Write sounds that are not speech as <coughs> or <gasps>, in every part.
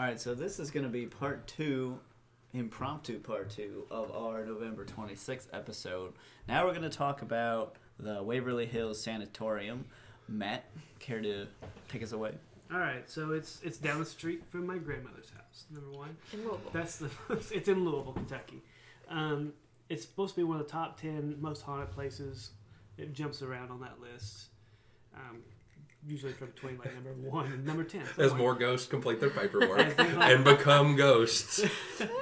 All right, so this is going to be part two, impromptu part two of our November 26th episode. Now we're going to talk about the Waverly Hills Sanatorium. Matt, care to take us away? All right, so it's it's down the street from my grandmother's house. Number one, In Louisville. that's the <laughs> it's in Louisville, Kentucky. Um, it's supposed to be one of the top ten most haunted places. It jumps around on that list. Um, usually from between like number one and number ten. As more ghosts complete their paperwork <laughs> As they, like, and become ghosts,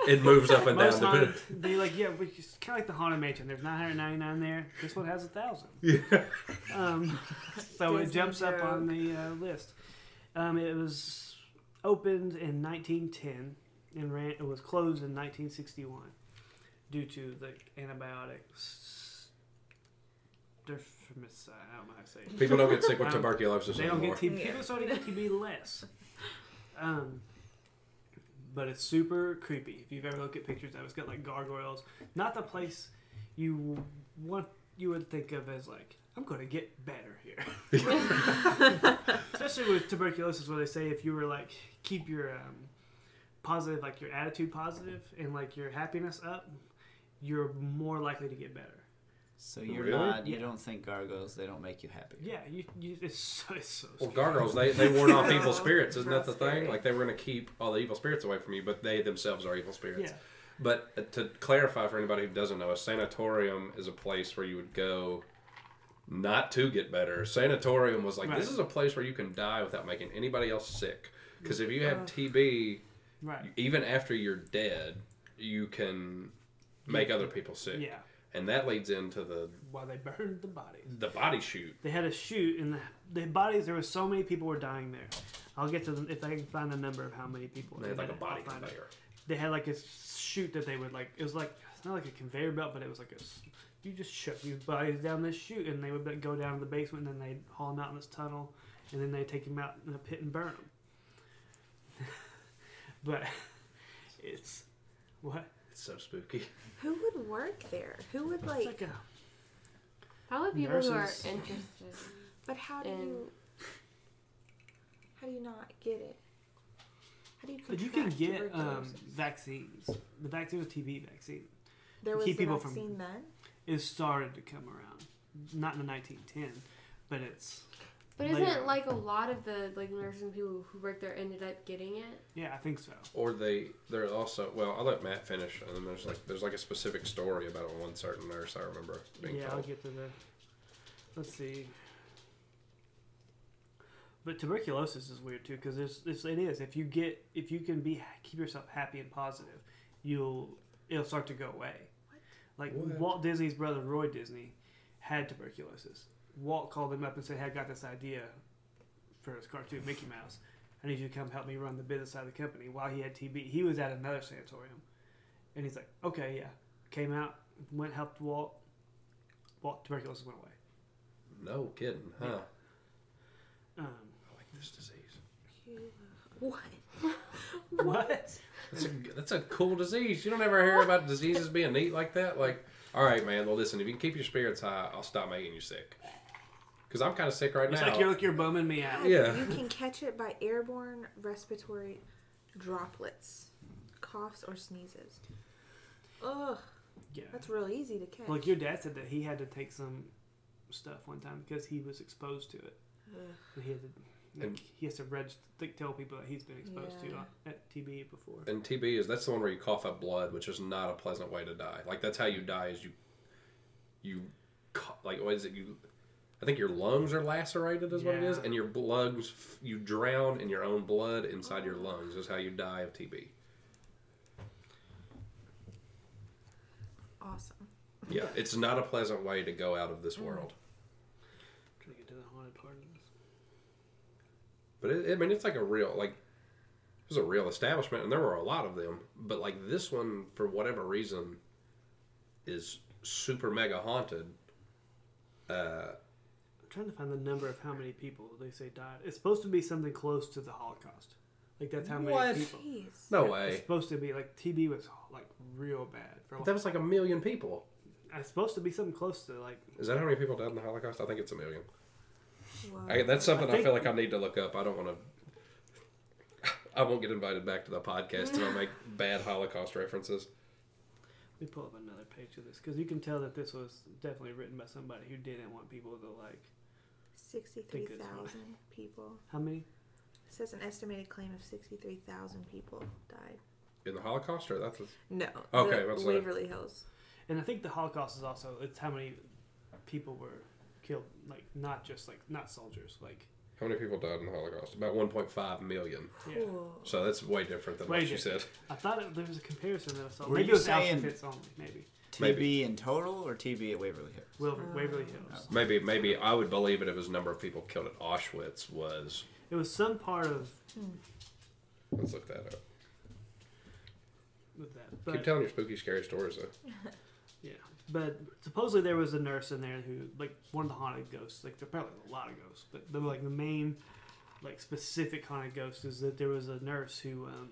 it moves up and down. most haunted, Depending. they like yeah, but it's kind of like the haunted mansion. There's 999 there. This one has a thousand. Yeah. Um, <laughs> so it Disney jumps up on the uh, list. Um, it was opened in 1910 and ran. It was closed in 1961 due to the antibiotics. Derfamicide, I don't know how to say it. People don't get sick with Um, tuberculosis They don't anymore. get TB. Yeah. People starting to get TB less. Um, but it's super creepy. If you've ever looked at pictures of it, it's got like gargoyles. Not the place you want. You would think of as like I'm going to get better here. <laughs> Especially with tuberculosis, where they say if you were like keep your um, positive, like your attitude positive and like your happiness up, you're more likely to get better. So you're Really? not, you Yeah. don't think gargoyles, they don't make you happy. Yeah, you, you it's so, it's so Well, scary. gargoyles, they, they ward off evil <laughs> spirits, isn't that the that's thing? Like they were going to keep all the evil spirits away from you, but they themselves are evil spirits. Yeah. But uh, to clarify for anybody who doesn't know, a sanatorium is a place where you would go not to get better. Sanatorium was like, Right. this is a place where you can die without making anybody else sick. Because if you have Uh, TB, Right. even after you're dead, you can make other people sick. Yeah. And that leads into the why they burned the bodies. the body chute. They had a chute, and the, the bodies. There were so many people were dying there. I'll get to them if I can find the number of how many people. They had like a body conveyor. They had like a chute that they would like. It was like it's not like a conveyor belt, but it was like a. You just shove these bodies down this chute, and they would go down to the basement, and then they'd haul them out in this tunnel, and then they would take them out in a pit and burn them. <laughs> but <laughs> it's what It's so spooky. <laughs> Who would work there? Who would it's like? like a Probably people who are Nurses. interested. but how do and- you? How do you not get it? How do you? But you can contract get um, tuberculosis? vaccines. The vaccine was TB vaccine. There was keep the people from- vaccine then. It started to come around, not in the 1910, but it's But Later. isn't it like a lot of the like nurses and people who work there ended up getting it? yeah, I think so. Or they they're also well, I'll let Matt finish and then there's like there's like a specific story about one certain nurse I remember being Yeah, I'll told. get to the. Let's see. But tuberculosis is weird too because it's, it's it is if you get if you can be keep yourself happy and positive, you'll it'll start to go away. Like What? Walt Disney's brother Roy Disney had tuberculosis. Walt called him up and said, "Hey, I got this idea for his cartoon Mickey Mouse. I need you to come help me run the business side of the company." While he had TB, he was at another sanatorium, and he's like, "Okay, yeah." Came out, went helped Walt. Walt tuberculosis went away. No kidding, huh? Um, I like this disease. <laughs> What? what? That's a that's a cool disease. You don't ever hear about diseases being neat like that. Like, all right, man. Well, listen. If you can keep your spirits high, I'll stop making you sick. Because I'm kind of sick right It's now. like you're like you're bumming me out. Yeah. You can catch it by airborne respiratory droplets, coughs or sneezes. Ugh, Yeah. that's real easy to catch. Like your dad said that he had to take some stuff one time because he was exposed to it. Ugh. And he had to. Like, And- he has to reg- like, tell people that he's been exposed to Yeah. uh, at TB before. And TB is that's the one where you cough up blood, which is not a pleasant way to die. Like that's how you die is you you like what is it you I think your lungs are lacerated is what it is and your lungs you drown in your own blood inside your lungs is how you die of TB. awesome. Yeah, it's not a pleasant way to go out of this world. trying to get to the haunted part of this. But it, I mean it's like a real like it was a real establishment and there were a lot of them, but like this one for whatever reason is super mega haunted. Uh I'm trying to find the number of how many people they say died. It's supposed to be something close to the Holocaust. Like that's how What? many people. Jeez. no It's way. supposed to be like TB was like real bad for. A That was like a million people. It's supposed to be something close to like. Is that how many people died in the Holocaust? I think it's a million. Wow. I, that's something I I, think- feel like I need to look up. I don't want to. <laughs> I won't get invited back to the podcast if I make <laughs> bad Holocaust references. Let me pull up another page of this because you can tell that this was definitely written by somebody who didn't want people to like. Sixty-three Think it's thousand people. How many? It says an estimated claim of sixty-three thousand people died. In the Holocaust, or that's a, No. Okay, the what's that? Waverly Hills. And I think the Holocaust is also it's how many people were killed, like not just like not soldiers, like how many people died in the Holocaust? About 1.5 million. yeah. Cool. So that's way different than Way what you different. said. I thought it, there was a comparison that I saw. Were Maybe you it was saying- Auschwitz only. Maybe TB Maybe. in total or TB at Waverly Hills? Wil- Oh. Waverly Hills. Maybe, maybe I would believe it if his number of people killed at Auschwitz was. It was some part of Let's look that up. with that, Keep but telling your spooky, scary stories though. <laughs> yeah. But supposedly there was a nurse in there who like one of the haunted ghosts. Like there probably a lot of ghosts, but the like the main like specific haunted ghost is that there was a nurse who um,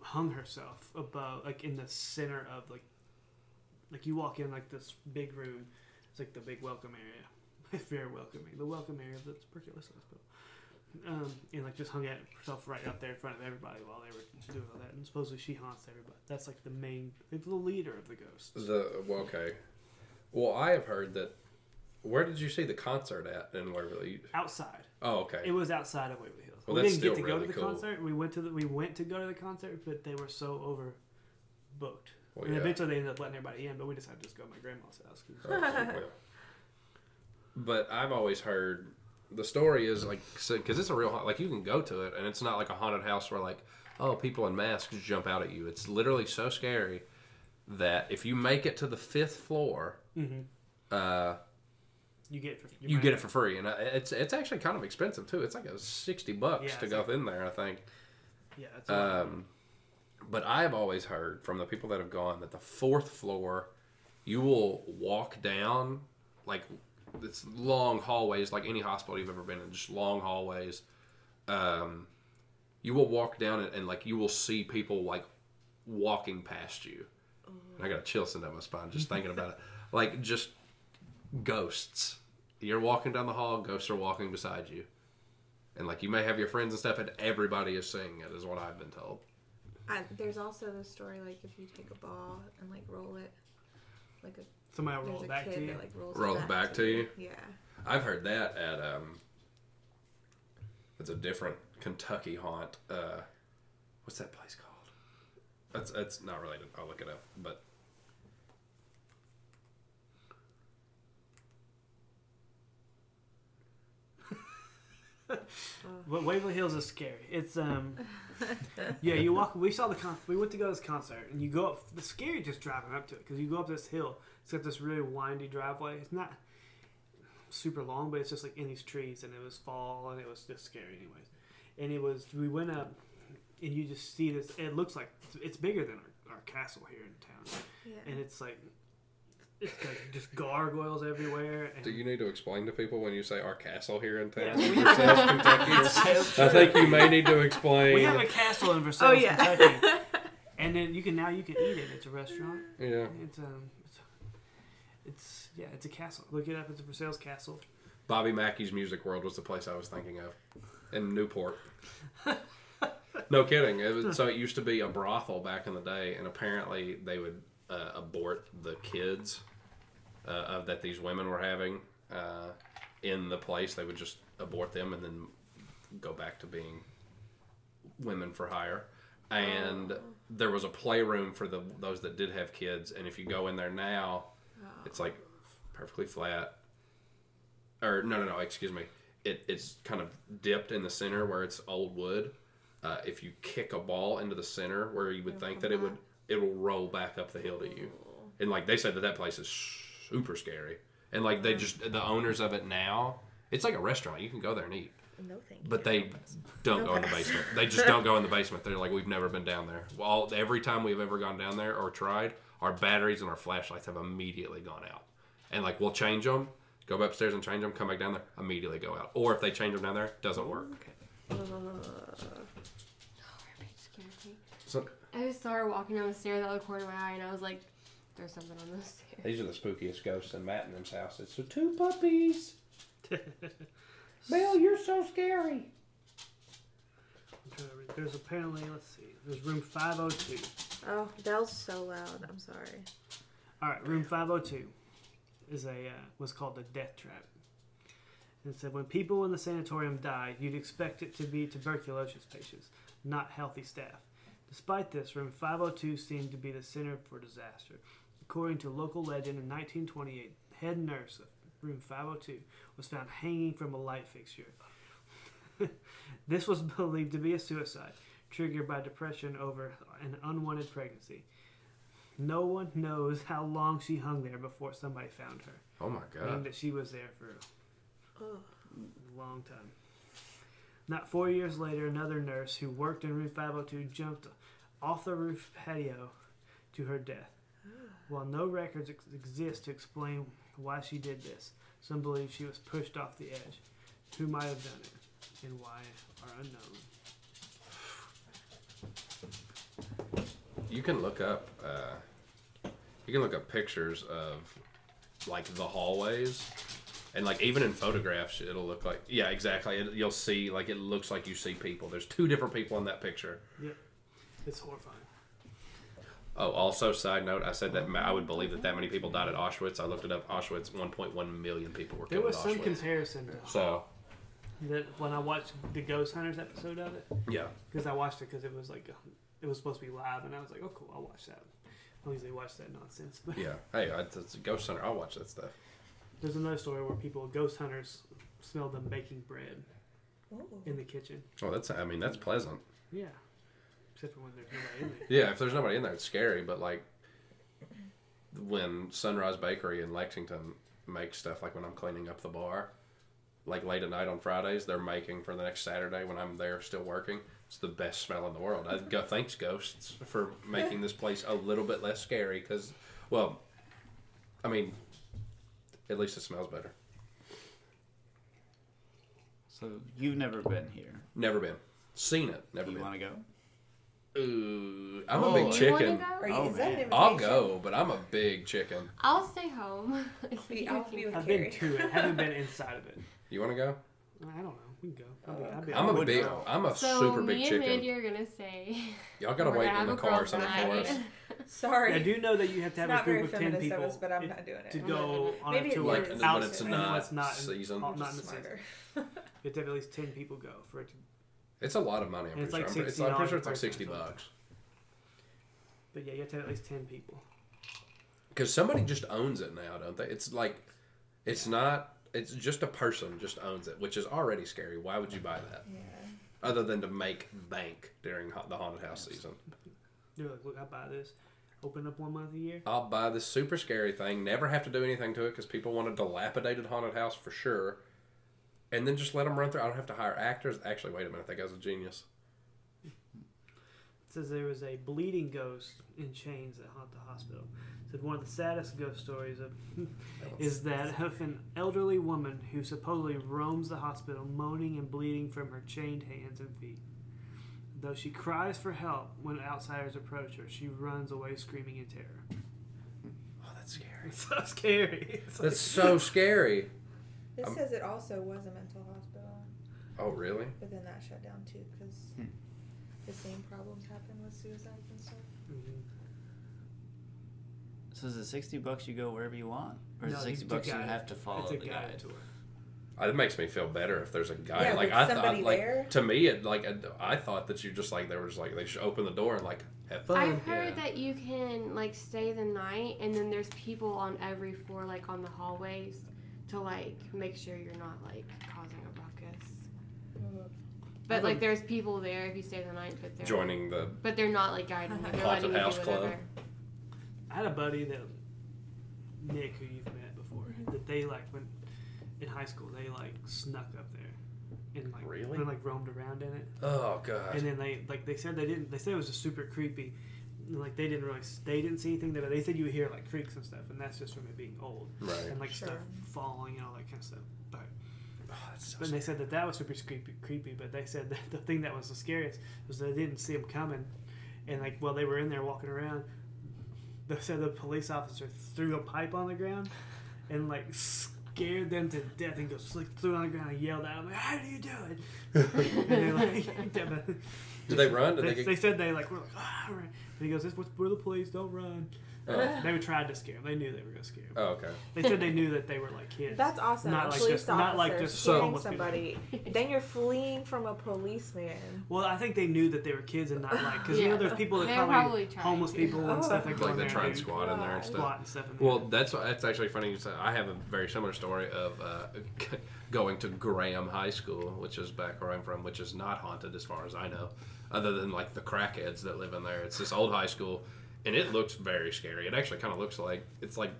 hung herself above like in the center of like like you walk in like this big room. It's like the big welcome area. <laughs> It's very welcoming. The welcome area of the tuberculosis hospital. Um, and like just hung out herself right up there in front of everybody while they were doing all that. And supposedly she haunts everybody. That's like the main, like the leader of the ghosts. The well, okay. Well, I have heard that. Where did you see the concert at in Waverly? Outside. Oh, okay. It was outside of Waverly Hills. Well, we didn't get to go to the cool. concert. We went to the we went to go to the concert, but they were so overbooked. Well, and yeah. eventually they ended up letting everybody in, but we decided to just go to my grandma's house. 'cause- Oh, <laughs> well. But I've always heard the story is like because it's a real haunt- like you can go to it and it's not like a haunted house where like oh people in masks jump out at you. It's literally so scary that if you make it to the fifth floor, Mhm. uh, You get it for you get it for free, and uh, it's it's actually kind of expensive too. It's like a sixty bucks Yeah, to go like- in there, I think. yeah. It's a lot. Um, but I've always heard from the people that have gone that the fourth floor, you will walk down like it's long hallways, like any hospital you've ever been in, just long hallways. Um, you will walk down it and like you will see people like walking past you. And I got a chill sitting down my spine just thinking about it. <laughs> Like just ghosts. You're walking down the hall, ghosts are walking beside you. And like you may have your friends and stuff, and everybody is seeing it, is what I've been told. I, there's also the story like if you take a ball and like roll it, like a Somebody will roll a it back kid to you. that like rolls, Rolls it back to you? Yeah. I've heard that at um, it's a different Kentucky haunt. Uh, what's that place called? That's that's not related. I'll look it up. But <laughs> But Waverly Hills is scary. It's um, <laughs> <laughs> yeah. You walk. We saw the con. We went to go to this concert, and you go up. The scary just driving up to it because you go up this hill. It's got this really windy driveway. It's not super long, but it's just like in these trees, and it was fall, and it was just scary, anyways. And it was. We went up, and you just see this. It looks like it's bigger than our, our castle here in town, Yeah. and it's like. It's like just gargoyles everywhere. And do you need to explain to people when you say our castle here in town, Yeah. Versailles, Kentucky? <laughs> I think you may need to explain. we have a castle in Versailles, Oh, yeah. Kentucky. <laughs> And then you can now you can eat it. It's a restaurant. yeah, It's um, it's, it's yeah, it's a castle. Look it up. It's a Versailles castle. Bobby Mackey's Music World was the place I was thinking of, in Newport. no kidding. It was, so it used to be a brothel back in the day, and apparently they would uh, abort the kids uh, of that these women were having uh, in the place. They would just abort them and then go back to being women for hire. And there was a playroom for the those that did have kids, and if you go in there now, it's like perfectly flat. Or no, no, no. Excuse me. It it's kind of dipped in the center where it's old wood. Uh, if you kick a ball into the center where you would think that it would, it will roll back up the hill to you. And like they said that that place is super scary. And like they mm. just the owners of it now, it's like a restaurant. You can go there and eat, No thank you. but they don't go in the basement. They just don't go in the basement. They're like we've never been down there. Well, every time we've ever gone down there or tried, our batteries and our flashlights have immediately gone out. And like we'll change them, go upstairs and change them, come back down there, immediately go out. Or if they change them down there, doesn't work. Uh, scared me. So I just saw her walking down the stairs out of the corner of my eye, and I was like, "There's something on those stairs." these are the spookiest ghosts in Matt and them's house. It's the two puppies. <laughs> Bill, you're so scary. I'm trying to read there's apparently let's see, there's room 502. Oh, that was so loud. I'm sorry. All right, room 502 is a uh, was called the death trap. It said when people in the sanatorium die, you'd expect it to be tuberculosis patients, not healthy staff. Despite this, room 502 seemed to be the center for disaster. According to local legend, in 1928, head nurse of room 502 was found hanging from a light fixture. <laughs> this was believed to be a suicide, triggered by depression over an unwanted pregnancy. No one knows how long she hung there before somebody found her. Oh my god. Meaning god. that she was there for a long time. Not four years later, another nurse who worked in room 502 jumped off the roof patio to her death. While no records ex- exist to explain why she did this, some believe she was pushed off the edge. Who might have done it and why are unknown. You can look up. Uh, you can look up pictures of like the hallways, and like even in photographs, it'll look like yeah, exactly. It, you'll see like it looks like you see people. There's two different people in that picture. It's horrifying. Oh, also side note, I said that I would believe that that many people died at Auschwitz. I looked it up. Auschwitz, 1.1 million people were killed. There killed was at some Auschwitz. comparison to so that when I watched the Ghost Hunters episode of it. yeah, because I watched it because it was like it was supposed to be live, and I was like, oh cool, I'll watch that. I don't usually watch that nonsense, but yeah. Hey, I, it's a Ghost Hunter. I'll watch that stuff. there's another story where people, ghost hunters, smelled them baking bread Ooh. in the kitchen. Oh, that's. I mean, that's pleasant. Yeah, except for when there's nobody in there. Yeah, if there's nobody in there, it's scary. But like when Sunrise Bakery in Lexington makes stuff, like when I'm cleaning up the bar, like late at night on Fridays, they're making for the next Saturday when I'm there still working. It's the best smell in the world. I go thanks ghosts for making this place a little bit less scary. Because, well, I mean, at least it smells better. So you've never been here. Never been seen it. Never Do you want to go? Ooh, I'm Oh, a big you You chicken. go? Are you, Oh, is that an man. invitation? I'll go, but I'm a big chicken. I'll stay home. <laughs> Be- I'll be with I've Carrie. been to it, haven't been <laughs> inside of it. You want to go? I don't know. We can go. I'll be, Oh, I'll be, I'm I a would big. go. I'm a so super me big and chicken. Mandy are gonna stay. Y'all gotta We're wait in the have car or something for us. <laughs> Sorry. I do know that you have to have a group of ten people us, but I'm not doing it. to go on Maybe a tour. Like is. when it's not it's not season. not in the season. You have to have at least ten people go for it. To, It's a lot of money. I'm And it's pretty like sure. I'm, it's, $60 I'm pretty sure it's like sixty bucks. but yeah, you have to have at least ten people. Because somebody just owns it now, don't they? It's like, it's not. It's just a person just owns it, which is already scary. Why would you buy that? Yeah. Other than to make bank during ha- the haunted house season. They're like, look, I buy this. Open up one month a year. I'll buy this super scary thing. Never have to do anything to it because people want a dilapidated haunted house for sure. And then just let them run through. I don't have to hire actors. Actually, wait a minute. That guy's a genius. It says there was a bleeding ghost in chains that haunt the hospital. It said one of the saddest ghost stories of <laughs> is that of an elderly woman who supposedly roams the hospital moaning and bleeding from her chained hands and feet. Though she cries for help when outsiders approach her, she runs away screaming in terror. Oh, that's scary. It's <laughs> so scary. It's That's so <laughs> scary. This Um, says it also was a mental hospital, Oh, really? but then that shut down too because Hmm. the same problems happen with suicides and stuff. Mm-hmm. So is it sixty bucks you go wherever you want, or is No, it sixty it's a bucks you have to follow it's a the guided guide? tour. Uh, It makes me feel better if there's a guy. Yeah, like I thought, like there. to me, it like I thought that you just like they were just like they should open the door and like have fun. I've heard yeah. that you can like stay the night, and then there's people on every floor, like on the hallways, to like make sure you're not like causing a ruckus. Mm-hmm. But I've like, mm-hmm. there's people there if you stay the night, but they're joining the but they're not like guiding. Like, they're Haunted letting you House do Club. whatever. I had a buddy that Nick, who you've met before, mm-hmm. that they like when in high school they like snuck up there and like Really? and, like roamed around in it, oh god. and then they like they said they didn't. They said it was just super creepy. And, Like they didn't really, they didn't see anything. That they said you would hear like creaks and stuff, and that's just from it being old right. and like Sure. stuff falling and all that kind of stuff. But Oh, that's so but they said that that was super creepy. Creepy, but they said that the thing that was the scariest was they didn't see him coming, and like while they were in there walking around, they said the police officer threw a pipe on the ground, and like scared them to death and goes like threw it on the ground and yelled at them like, "How do you do it?" <laughs> and they're like, <laughs> yeah, but Did they run? Did They, they get? they said they like were like ah, run. And he goes, "This we're the police. Don't run." Oh. They tried to scare him. They knew they were gonna scare him. oh, okay. They said they knew that they were like kids. That's awesome. Not a like police just- not like just scaring people. somebody. <laughs> then you're fleeing from a policeman. Well, I think they knew that they were kids and not like because you know there's people that They probably, probably homeless to. people and stuff that go Like in they there try and and squat in there and stuff. squat and stuff. In there. Well, that's that's actually funny. You say I have a very similar story of uh, <laughs> going to Graham High School, which is back where I'm from, which is not haunted as far as I know, other than like the crackheads that live in there. It's this old high school, and it looks very scary. It actually kind of looks like it's like.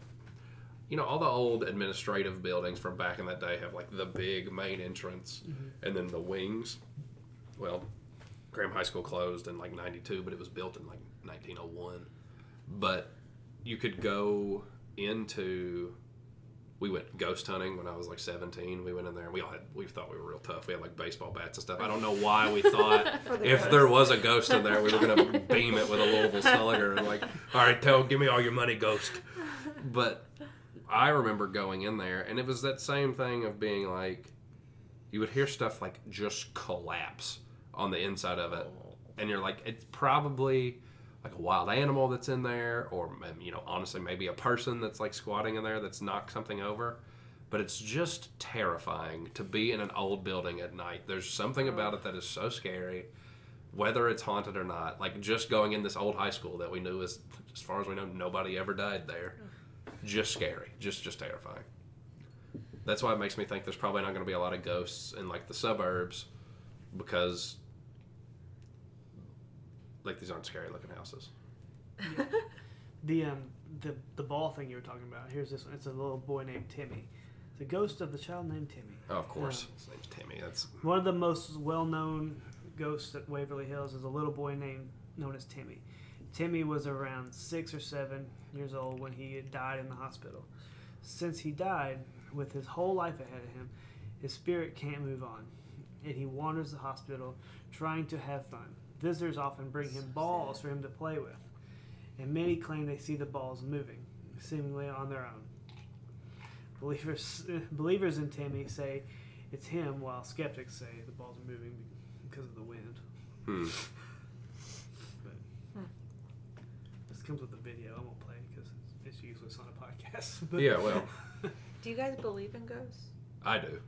You know, all the old administrative buildings from back in that day have like the big main entrance mm-hmm. and then the wings. Well, Graham High School closed in like 92, but it was built in like 1901. But you could go into we went ghost hunting when I was like 17. We went in there and we all had we thought we were real tough. We had like baseball bats and stuff. I don't know why we thought <laughs> the if ghost. there was a ghost in there, we were gonna beam it with a Louisville Slugger and like, all right, tell, give me all your money, ghost. But I remember going in there and it was that same thing of being like, you would hear stuff like just collapse on the inside of it, oh. and you're like, it's probably like a wild animal that's in there, or you know, honestly, maybe a person that's like squatting in there that's knocked something over. But it's just terrifying to be in an old building at night. There's something mm-hmm. about it that is so scary, whether it's haunted or not. Like just going in this old high school that we knew is, as far as we know, nobody ever died there. Mm. Just scary, just just terrifying. That's why it makes me think there's probably not going to be a lot of ghosts in like the suburbs, because like these aren't scary looking houses. <laughs> the um the the ball thing you were talking about. Here's this one. It's a little boy named Timmy. The ghost of the child named Timmy. Oh, of course, Yeah. his name's Timmy. That's One of the most well-known ghosts at Waverly Hills is a little boy named known as Timmy. Timmy was around six or seven years old when he had died in the hospital. Since he died, with his whole life ahead of him, his spirit can't move on, and he wanders the hospital trying to have fun. Visitors often bring him balls for him to play with, and many claim they see the balls moving, seemingly on their own. Believers, <laughs> believers in Timmy say it's him, while skeptics say the balls are moving because of the wind. hmm. But Hmm. this comes with a video. I won't play it because it's, it's useless on a podcast. <laughs> But yeah. Well, <laughs> Do you guys believe in ghosts? I do.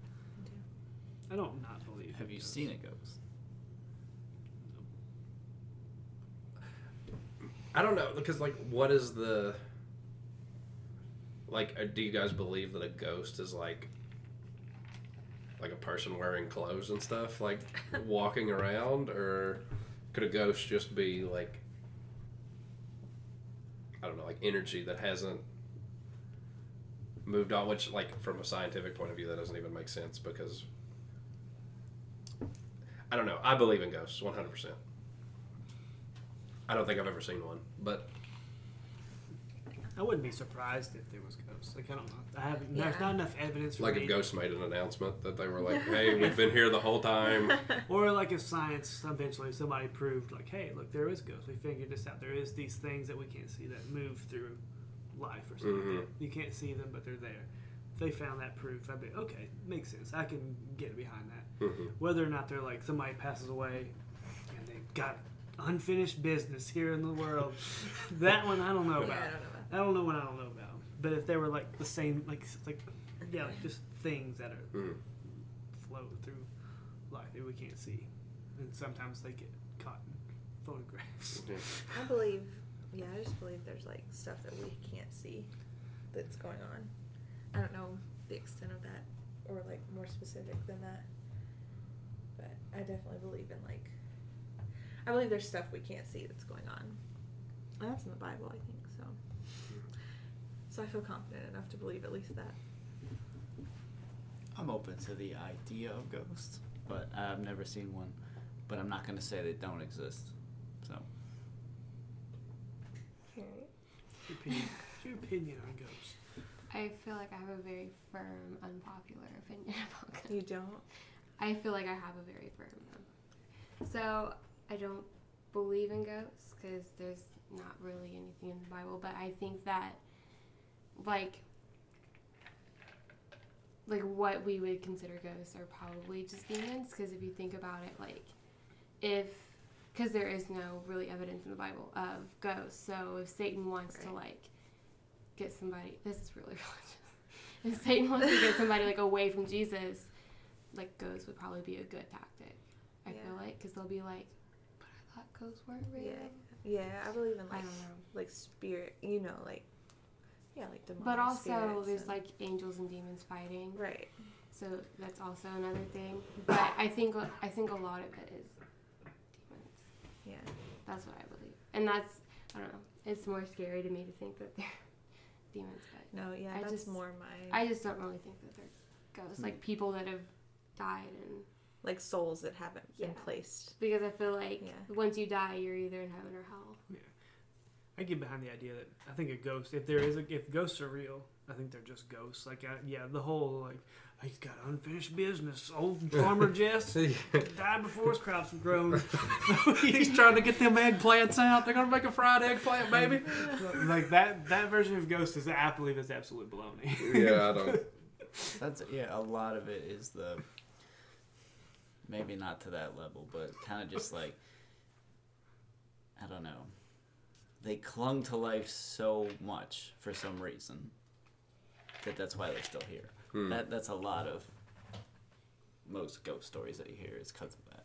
I don't not believe. Have in you ghosts. seen a ghost? I don't know because like, what is the like? uh, Do you guys believe that a ghost is like like a person wearing clothes and stuff, like <laughs> walking around, or could a ghost just be like I don't know, like energy that hasn't moved on? Which, like, from a scientific point of view, that doesn't even make sense because I don't know. I believe in ghosts, one hundred percent. I don't think I've ever seen one, but I wouldn't be surprised if there was ghosts. Like I don't know. I haven't. There's not enough evidence. For like me. if ghosts made an announcement that they were like, "Hey, we've been here the whole time." <laughs> Or like if science eventually somebody proved like, hey, look, there is ghosts. We figured this out. There is these things that we can't see that move through life or something. Mhm. You can't see them, but they're there. If they found that proof, I'd be okay. Makes sense. I can get behind that. Mhm. Whether or not they're like somebody passes away and they've got unfinished business here in the world, that one I don't know Yeah, about. I don't know about I don't know what I don't know about. But if they were like the same, like like yeah, like just things that are Mm. flow through life that we can't see, and sometimes they get caught in photographs. <laughs> Yeah. I believe, yeah, I just believe there's like stuff that we can't see that's going on. I don't know the extent of that or like more specific than that. But I definitely believe in like, I believe there's stuff we can't see that's going on. And that's in the Bible, I think, so. So I feel confident enough to believe at least that. I'm open to the idea of ghosts, but I've never seen one. But I'm not going to say they don't exist. So Your opinion, your opinion on ghosts. I feel like I have a very firm, unpopular opinion <laughs> about ghosts. You don't? I feel like I have a very firm one. So I don't believe in ghosts because there's not really anything in the Bible, but I think that like like what we would consider ghosts are probably just demons because if you think about it like if because there is no really evidence in the Bible of ghosts. So if Satan wants to like get somebody, this is really <laughs> religious. If Satan wants to get somebody like away from Jesus, like ghosts would probably be a good tactic. I Yeah. feel like because they'll be like, but I ghosts weren't real. Yeah. Yeah, I believe in like like spirit. You know, like yeah, like demonic But also, there's and- like angels and demons fighting. right. So that's also another thing. But I think I think a lot of it is demons. Yeah. That's what I believe, and that's I don't know. It's more scary to me to think that they're <laughs> demons, but No, yeah, I that's just- more my I just don't really think that they're ghosts, like hmm. people that have died, and like souls that haven't been placed. because I feel like Yeah. once you die, you're either in heaven or hell. Yeah, I get behind the idea that I think a ghost, if there is a, if ghosts are real, I think they're just ghosts. Like, I, yeah, the whole like he's got unfinished business. Old <laughs> farmer Jess died before his crops were grown. <laughs> He's trying to get them eggplants out. They're gonna make a fried eggplant, baby. <laughs> like that that version of ghost is I believe is absolute baloney. yeah, I don't. That's yeah. A lot of it is the maybe not to that level, but kind of just like I don't know. They clung to life so much for some reason that that's why they're still here. Hmm. That that's a lot of most ghost stories that you hear is because of that.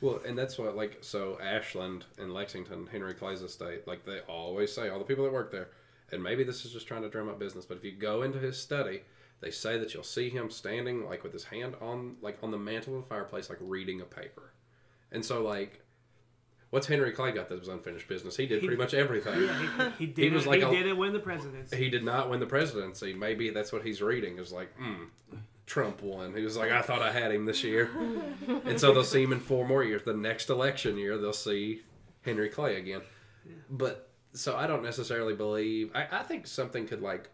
Well, and that's what like so Ashland and Lexington, Henry Clay's estate, like they always say, all the people that work there, and maybe this is just trying to drum up business, but if you go into his study, they say that you'll see him standing like with his hand on like on the mantle of the fireplace, like reading a paper. And so like what's Henry Clay got that was unfinished business? He did He- pretty much everything. yeah, he, he did. was it, like he a- did it win the presidency. He did not win the presidency. Maybe that's what he's reading is like, hmm, Trump won. He was like, I thought I had him this year. <laughs> and so they'll see him in four more years. The next election year, they'll see Henry Clay again. But so I don't necessarily believe. I, I think something could like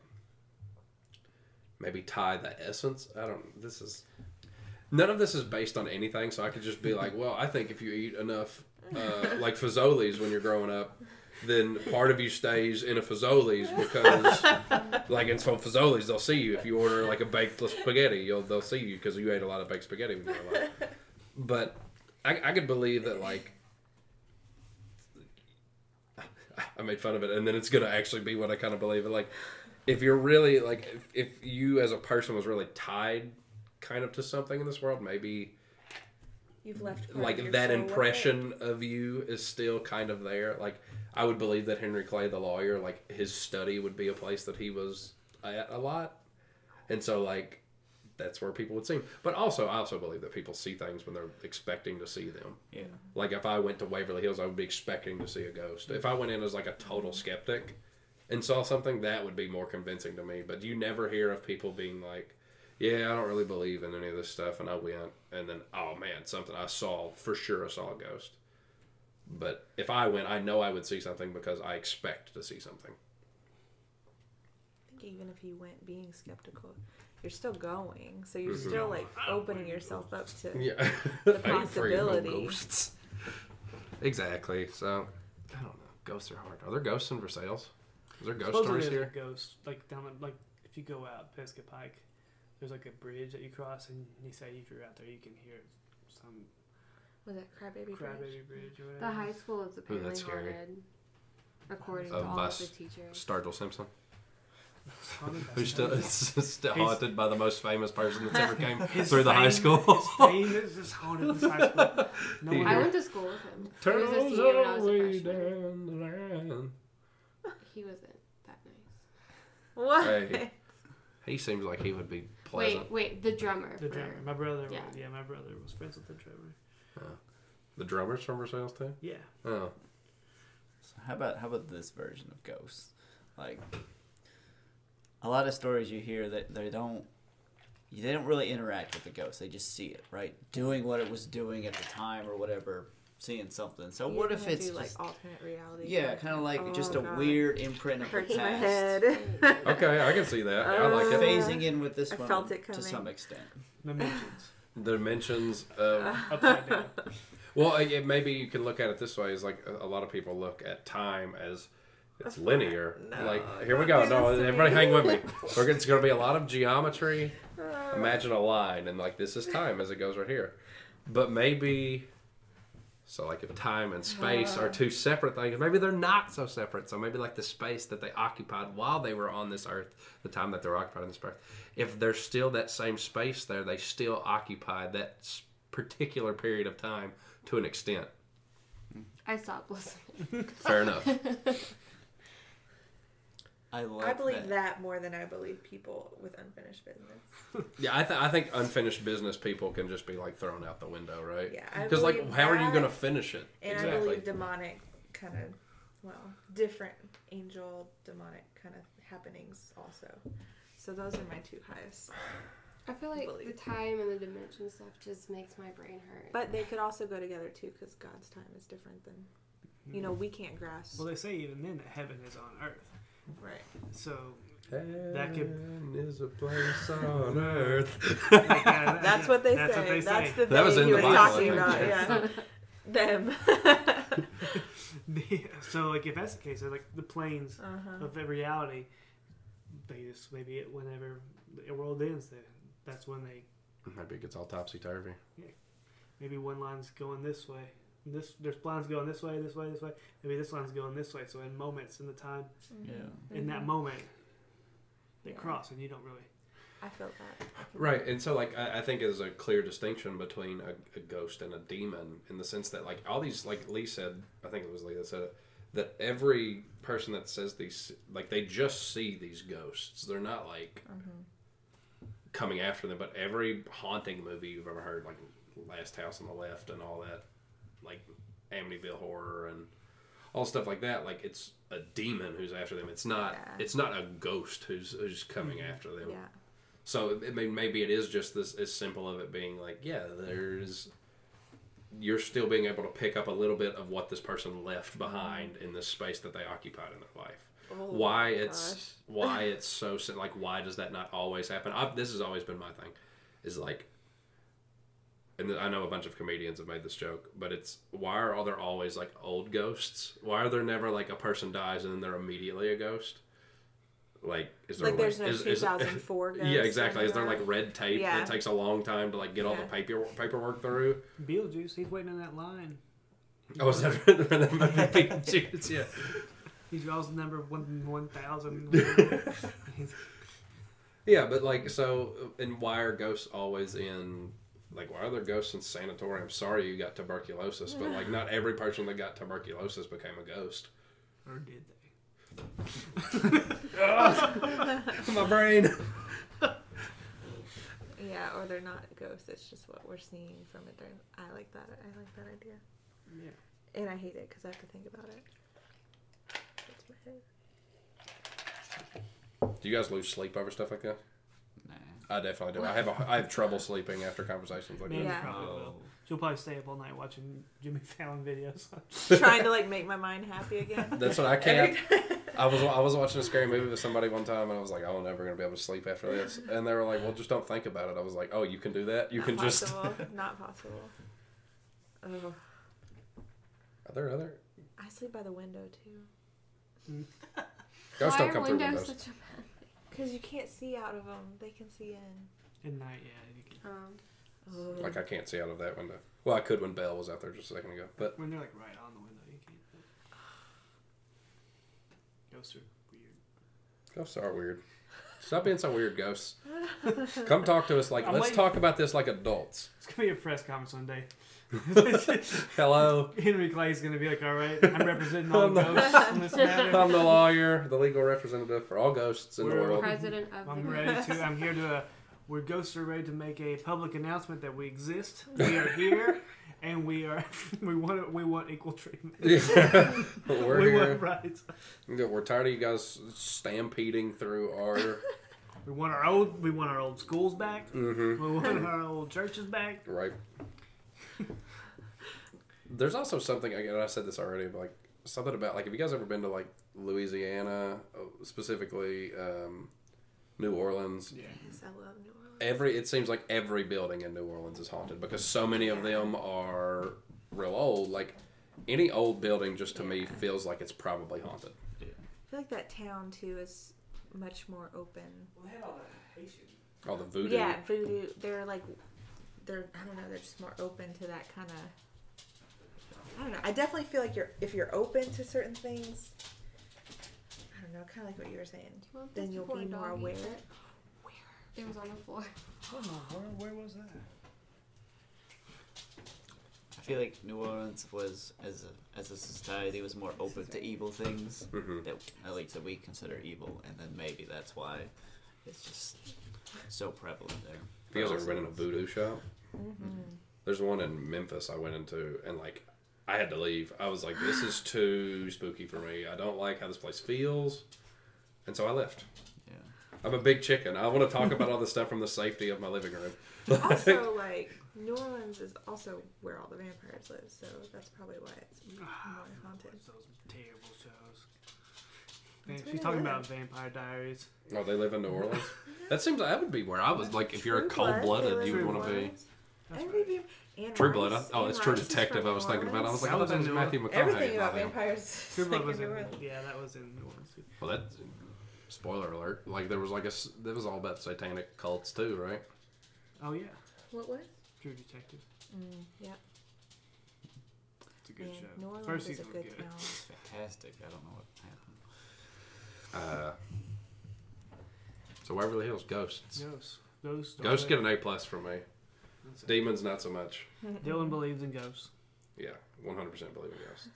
maybe tie the essence. I don't. This is none of this is based on anything. So I could just be like, well, I think if you eat enough uh, like Fazoli's when you're growing up. Then part of you stays in a Fazoli's because, like in some Fazoli's, they'll see you if you order like a baked spaghetti. You'll they'll see you because you ate a lot of baked spaghetti when you were alive. But I, I could believe that like I made fun of it, and then it's gonna actually be what I kind of believe. And like, if you're really like, if, if you as a person was really tied, kind of to something in this world, maybe You've left like that soul away. impression of you is still kind of there. Like I would believe that Henry Clay, the lawyer, like his study would be a place that he was at a lot, and so like that's where people would see him. But also, I also believe that people see things when they're expecting to see them. Yeah. Like if I went to Waverly Hills, I would be expecting to see a ghost. If I went in as like a total skeptic and saw something, that would be more convincing to me. But you never hear of people being like, "Yeah, I don't really believe in any of this stuff," and I went, and then, "Oh man, something I saw for sure. I saw a ghost." But if I went, I know I would see something because I expect to see something. I think even if you went being skeptical, you're still going. So you're Mhm. still like opening yourself up to. Yeah, The <laughs> I ain't afraid of no possibility. ghosts. <laughs> Exactly. So I don't know. Ghosts are hard. Are there ghosts in Versailles? Is there ghost Supposedly stories there's here? a ghost like down the, like if you go out Pisgah Pike, there's like a bridge that you cross, and you say if you're out there, you can hear some Was it Crybaby Bridge? crybaby bridge or whatever. The high school is apparently that's scary. haunted, according Of to all us. of the teachers. Sturgill Simpson. Haunted <laughs> by Who's still some- is <laughs> still He's- haunted by the most famous person that's ever came <laughs> His through the high fame- school. His fame is just haunted this high school. No He- one I went to school with him. He was a Turtles senior when I was a freshman. down the line. He wasn't that nice. <laughs> What? Hey. <laughs> He seems like he would be pleasant. Wait, wait, the drummer. The for- drummer. My brother. Yeah. Yeah. yeah, my brother was friends with the drummer. Oh. The drummers from Versailles too. Yeah. Oh, So how about how about this version of ghosts? Like a lot of stories you hear that they don't they don't really interact with the ghost. They just see it, right? Doing what it was doing at the time or whatever, seeing something. So You're what if it's do, like alternate reality? yeah, kind of like Oh, just a God. weird imprint of the Hurts past. my head. <laughs> okay, I can see that. I like it. Uh, Phasing in with this I one felt it to some extent. Dimensions. Dimensions of Upside down. <laughs> Well, it, maybe you can look at it this way: is like a, a lot of people look at time as it's linear. no, like here we go. No, everybody, hang with me. We're gonna, it's going to be a lot of geometry. Uh, Imagine a line, and like this is time as it goes right here. But maybe So like if time and space are two ah. separate things, maybe they're not so separate. So maybe like the space that they occupied while they were on this earth, the time that they're occupied on this earth, if there's still that same space there, they still occupied that particular period of time to an extent. I stopped listening. Fair enough. <laughs> I like I believe that. more than I believe people with unfinished business. <laughs> Yeah, I, th- I think unfinished business people can just be like thrown out the window, right? Yeah, Because like, believe how are you going to finish it? And I believe demonic kind of, well, different angel demonic kind of happenings also. So those are my two highest. I feel like the time and the dimension stuff just makes my brain hurt. But they could also go together too, because God's time is different than, you know, we can't grasp. Well, they say even then that heaven is on earth. Right. So That could- is a place on <laughs> earth. yeah, That's what they that's say. What they That's say. the That was they he was Bible, talking about. yeah. Yeah. <laughs> Them. <laughs> so like if that's the case, they're like the planes uh-huh. of that reality, they just maybe it, whenever the world ends, they, that's when they Maybe it gets all topsy turvy. maybe one line's going this way. This there's lines going this way, this way, this way. Maybe this line's going this way. So in moments in the time, Yeah. in that Mhm. moment, they Yeah. cross, and you don't really. I felt that. Right, and so like I, I think there's a clear distinction between a, a ghost and a demon in the sense that like all these like Lee said, I think it was Lee that said it, that every person that says these like they just see these ghosts. They're not like Mhm. coming after them, but every haunting movie you've ever heard, like Last House on the Left and all that, like Amityville Horror and all stuff like that, like it's a demon who's after them. It's not Yeah. it's not a ghost who's who's coming Mhm. after them. Yeah. So it may, maybe it is just this as simple of it being like, yeah, there's you're still being able to pick up a little bit of what this person left behind in this space that they occupied in their life. Oh why it's gosh. why <laughs> it's so like why does that not always happen? i this has always been my thing, is like, and I know a bunch of comedians have made this joke, but it's why are all there always like old ghosts? Why are there never like a person dies and then they're immediately a ghost? Like is there Like there's no is- is- 2004 <laughs> ghost yeah, exactly. Is there like red tape Yeah. that takes a long time to like get all the Yeah. paper paperwork through? Beetlejuice, he's waiting in that line. Oh, is that for the movie? <laughs> Beetlejuice? yeah. He draws the number one one thousand. <laughs> Yeah, but like so, and why are ghosts always in? Like, why are there ghosts in sanatoriums? Sorry, you got tuberculosis, but like, not every person that got tuberculosis became a ghost. or did they? <laughs> My brain. Yeah, or they're not ghosts. It's just what we're seeing from it. During, I like that. I like that idea, Yeah. and I hate it because I have to think about it. It's my head. Do you guys lose sleep over stuff like that? Nah. I definitely do. I have a, I have trouble sleeping after conversations like Mandy that. Yeah. probably will. Oh. She'll probably stay up all night watching Jimmy <laughs> Fallon videos. Trying to like make my mind happy again. That's what I can't. I was I was watching a scary movie with somebody one time, and I was like, "Oh, I'm never gonna be able to sleep after this." And they were like, "Well, just don't think about it." I was like, "Oh, you can do that. You Not can just." possible. Not possible. Oh, Are there other I sleep by the window too. ghosts Why don't are come through windows windows? such a bad thing? Because you can't see out of them. They can see in. At night, yeah. You can, Um, Oh. Like I can't see out of that window. Well, I could when Belle was out there just a second ago, but when they're like right on the window, you can't. Ghosts are weird. ghosts are weird. Stop being so weird, ghosts. <laughs> Come talk to us like I'm let's waiting- talk about this like adults. It's gonna be a press conference one day. <laughs> Hello, Henry Clay's gonna be like, "All right, I'm representing all I'm the the- ghosts on this <laughs> matter. I'm the lawyer, the legal representative for all ghosts in the We're- world. president of I'm the ready to. I'm here to. Uh, we're ghosts are ready to make a public announcement that we exist. We are here, and we are. <laughs> We want. We want equal treatment. Yeah. We're we here. want rights. We're tired of you guys stampeding through our. We want our old. We want our old schools back. hmm We want our old churches back. Right. <laughs> There's also something again. I said this already, but like something about like have you guys ever been to like Louisiana, uh, specifically um, New Orleans? Yeah. Yes, I love New Orleans. Every it seems like every building in New Orleans is haunted because so many of them are real old. Like any old building, just to me feels like it's probably haunted. Yeah. I feel like that town too is much more open. Well, they had all that Haitian. All the voodoo. Yeah, voodoo. They're like, they're I don't know. They're just more open to that kind of I don't know. I definitely feel like you're if you're open to certain things. I don't know, kind of like what you were saying. Well, Then you'll be more doggy, aware. Where It was on the floor. Oh, where, where was that? I feel like New Orleans was, as a, as a society, was more open to evil things Mhm. that at least that we consider evil, and then maybe that's why it's just so prevalent there. Have you guys ever been in a voodoo shop? Mm-hmm. There's one in Memphis I went into, and like, I had to leave. I was like, this is too spooky for me. I don't like how this place feels, and so I left. Yeah. I'm a big chicken. I want to talk about all this stuff from the safety of my living room. Also, <laughs> like New Orleans is also where all the vampires live, so that's probably why it's more haunted. Those terrible shows? That's she's talking live. about Vampire Diaries. Oh, they live in New Orleans. That seems that would be where I was. Like, if you're a cold blooded, you would want to be. Orleans. That's Every right. True Blood. I, oh, it's True Detective. I was thinking about. I was like, That oh, was that was Matthew McConaughey. Everything about vampires. True Blood was in in. New Orleans. Yeah, that was in New Orleans. Well, that spoiler alert. Like there was like a that was all about satanic cults too, right? Oh yeah, What was? True Detective. Mm, yeah. It's a good Man, show. New Orleans First is a good good. town. It's fantastic. I don't know what happened. Uh, so Waverly Hills ghosts. Ghosts. Ghosts. Ghosts get an A plus from me. Demons not so much. Dylan believes in ghosts. Yeah, 100 percent believe in ghosts.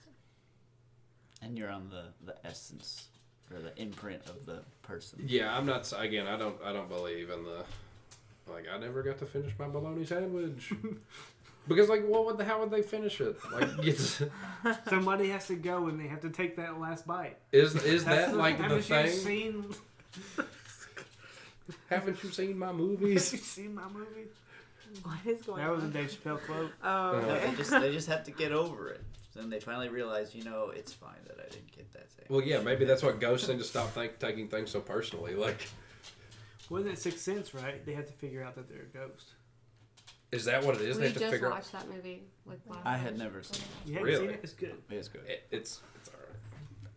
And you're on the, the essence or the imprint of the person. Yeah, I'm not. Again, I don't. I don't believe in the. Like, I never got to finish my bologna sandwich. <laughs> because, like, what would the, how would they finish it? Like, <laughs> it's, <laughs> Somebody has to go and they have to take that last bite. is is <laughs> that like the haven't thing? You seen, Haven't you seen my have movies? you seen my movie? What is going That was a on? Dave Chappelle quote. Oh, No, No, okay. they just they just have to get over it. Then they finally realize, you know, it's fine that I didn't get that same. Well, yeah, maybe that's what ghosts need to stop think, taking things so personally. Like, Wasn't it Sixth Sense, right? They have to figure out that they're a ghost. Is that what it is? we they have to just figure out. watched that movie like last I had night. never seen You haven't Really? seen it? It's good. it. It's good. It, it's it's alright.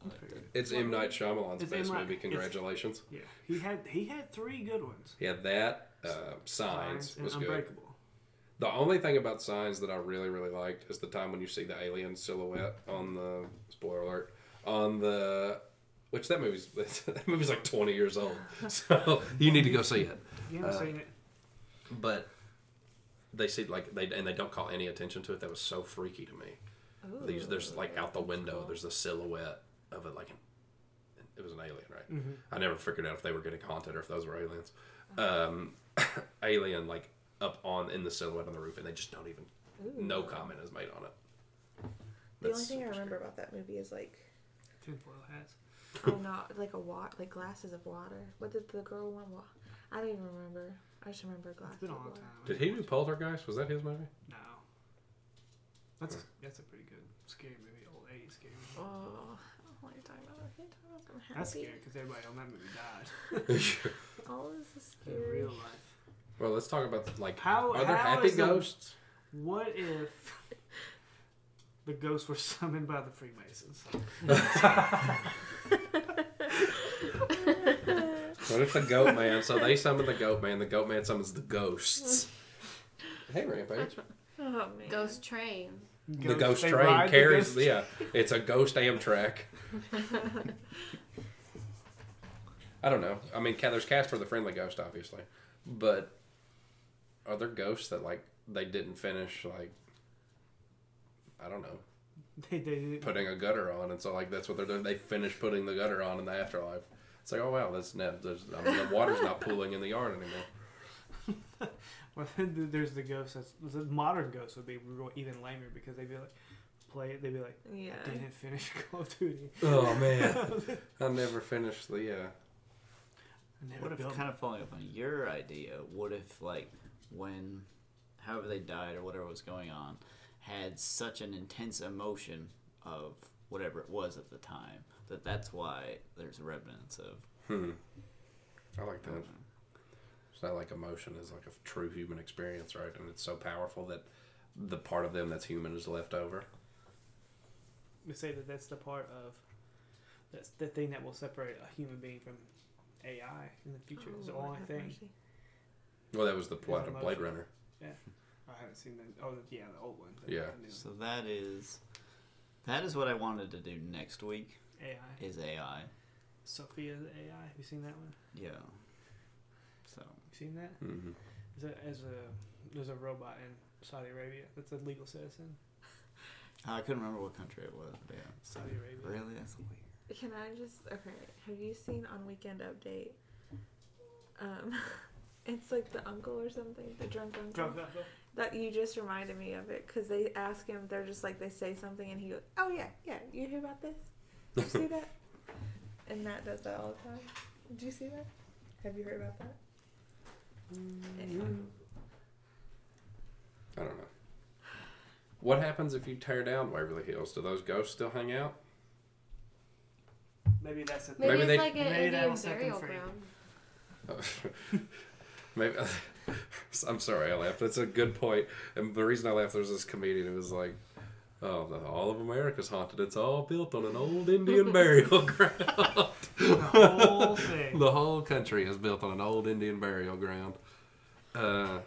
I liked it. It's M Night Shyamalan's It's best M. Night- movie. it's- Congratulations. Yeah, he had he had three good ones. Yeah, that uh, Signs and was good. Unbreakable. The only thing about Signs that I really really liked is the time when you see the alien silhouette on the spoiler alert on the which that movie's <laughs> that movie's like twenty years old, <laughs> so you need to go see it. You haven't Uh, seen it? But they see like they and they don't call any attention to it. That was so freaky to me. Ooh. These there's like out the window. There's a silhouette of it like an it was an alien, right? Mm-hmm. I never figured out if they were getting haunted or if those were aliens. Um, <coughs> alien like up on in the silhouette on the roof, and they just don't even. Ooh. No comment is made on it. The only thing I remember scary. about that movie is like, Tinfoil hats. oh <laughs> no, like a water, like glasses of water. What did the girl want? I don't even remember. I just remember glasses It's been a of long water. time. Did he do Poltergeist? Was that his movie? No. That's that's a pretty good scary movie, old '80s scary movie. Oh, I don't know what you're talking about. You're talking about something happy. That's scary because everybody on that movie died <laughs> All this is in scary. real life. well, let's talk about like How- are there how happy is the- ghosts? What if the ghosts were <laughs> summoned by the Freemasons? <laughs> What if the goat man? So they summon the goat man. The goat man summons the ghosts. hey, Rampage. Oh man. Ghost train. the ghost train carries. ghost- yeah, it's a ghost Amtrak. I don't know. I mean, Ca- there's Casper the Friendly Ghost, obviously, but are there ghosts that like they didn't finish like I don't know They, they, they, putting a gutter on, and so like that's what they're doing. They finish putting the gutter on in the afterlife. It's like, oh wow, that's net. There's, I mean, the water's not pooling in the yard anymore. <laughs> well, then there's the ghost. That's the modern ghost would be even lamer because they'd be like, play it. They'd be like, Yeah. I didn't finish <laughs> Call of Duty. Oh man, <laughs> I never finished the. Uh, never What if, built- kind of following up on your idea, what if, like, when, however they died or whatever was going on, had such an intense emotion of whatever it was at the time, that that's why there's remnants of. Hmm. I like that. It's not like emotion is like a true human experience, right? And it's so powerful that the part of them that's human is left over. We say that that's the part of that's the thing that will separate a human being from AI in the future. is the Oh, only thing. mercy. Well, that was the plot of Blade Runner. Yeah, I haven't seen that. Oh, yeah, the old one. Yeah. the new So that is That is what I wanted to do next week. AI. Is AI. Sophia's AI. Have you seen that one? Yeah. So You seen that? Mm-hmm. Is that as a there's a robot in Saudi Arabia that's a legal citizen. I couldn't remember what country it was. But yeah. Saudi Arabia. Really, that's weird. Can I just okay? Have you seen on Weekend Update? Um, <laughs> it's like the uncle or something, the drunk uncle. Drunk uncle. That you just reminded me of it because they ask him. They're just like they say something and he goes, "Oh yeah, yeah. You hear about this? <laughs> Did you see that?" <laughs> and Matt does that all the time. Did you see that? Have you heard about that? Anyway. I don't know. What happens if you tear down Waverly Hills? Do those ghosts still hang out? Maybe that's it. Maybe, Maybe it's they- like an maybe that'll Indian set them burial free. ground. <laughs> Maybe. I'm sorry, I laughed. That's a good point. And the reason I laughed, there was this comedian who was like, "Oh, the, all of America's haunted. It's all built on an old Indian <laughs> burial ground. The whole thing. the whole country is built on an old Indian burial ground." Uh,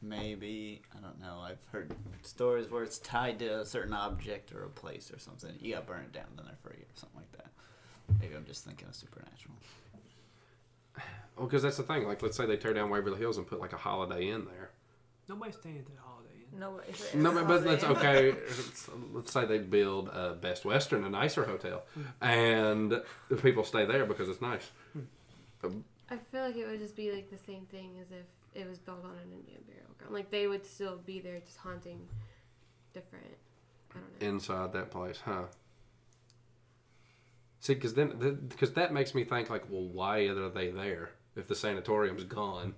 Maybe I don't know. I've heard stories where it's tied to a certain object or a place or something. You got burned down, then they're free or something like that. Maybe I'm just thinking of supernatural. well, because that's the thing. Like, let's say they tear down Waverly Hills and put like a Holiday Inn there. Nobody's staying at the Holiday Inn. No, No, but, but that's okay. <laughs> Let's- Let's say they build a Best Western, a nicer hotel, and the people stay there because it's nice. I feel like it would just be like the same thing as if it was built on an Indian burial ground. Like they would still be there, just haunting different. I don't know. inside that place, huh? See, because then, because that makes me think like, well, why are they there if the sanatorium's gone?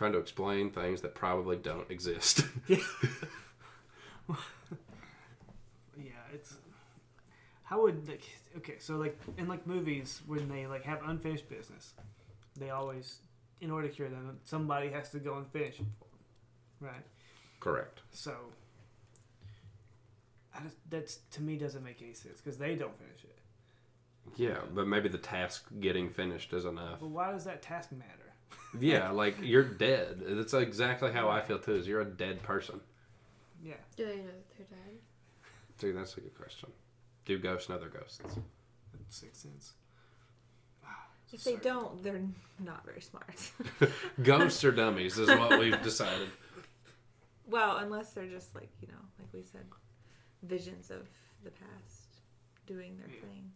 Trying to explain things that probably don't exist. <laughs> <laughs> Yeah, it's how would like okay, so like in like movies when they like have unfinished business, they always in order to cure them, somebody has to go and finish it for them, right? Correct. So I just, that's to me doesn't make any sense because they don't finish it. Yeah, but maybe the task getting finished is enough. But why does that task matter? <laughs> Yeah, like you're dead. That's exactly how I feel too. Is you're a dead person. Yeah, Do they know that they're dead? Dude, that's a good question. Do ghosts know they're ghosts? that sixth sense. If they Sorry. don't, they're not very smart. <laughs> Ghosts are dummies, is what we've <laughs> decided. well, unless they're just like you know, like we said, visions of the past doing their Yeah. thing.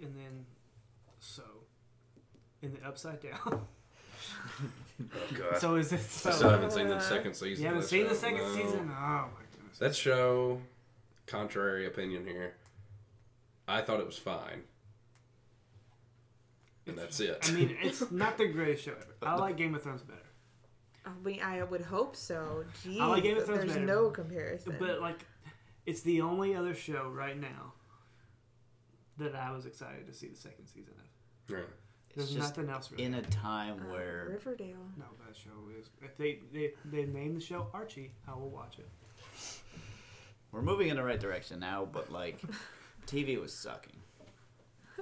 And then so in the upside down. God. so is it I still haven't seen the Uh, second season. you haven't of that seen the second No. season? Oh my goodness. That show, contrary opinion here, I thought it was fine. And that's it. I mean, <laughs> it's not the greatest show ever. I like Game of Thrones better. I mean, I would hope so. Jeez, I like Game of Thrones there's better. no comparison. But like, it's the only other show right now that I was excited to see the second season of. Yeah. There's It's just nothing else really. in a time Uh, where Riverdale. no, that show is. If they they they name the show Archie, I will watch it. we're moving in the right direction now, but like <laughs> TV was sucking.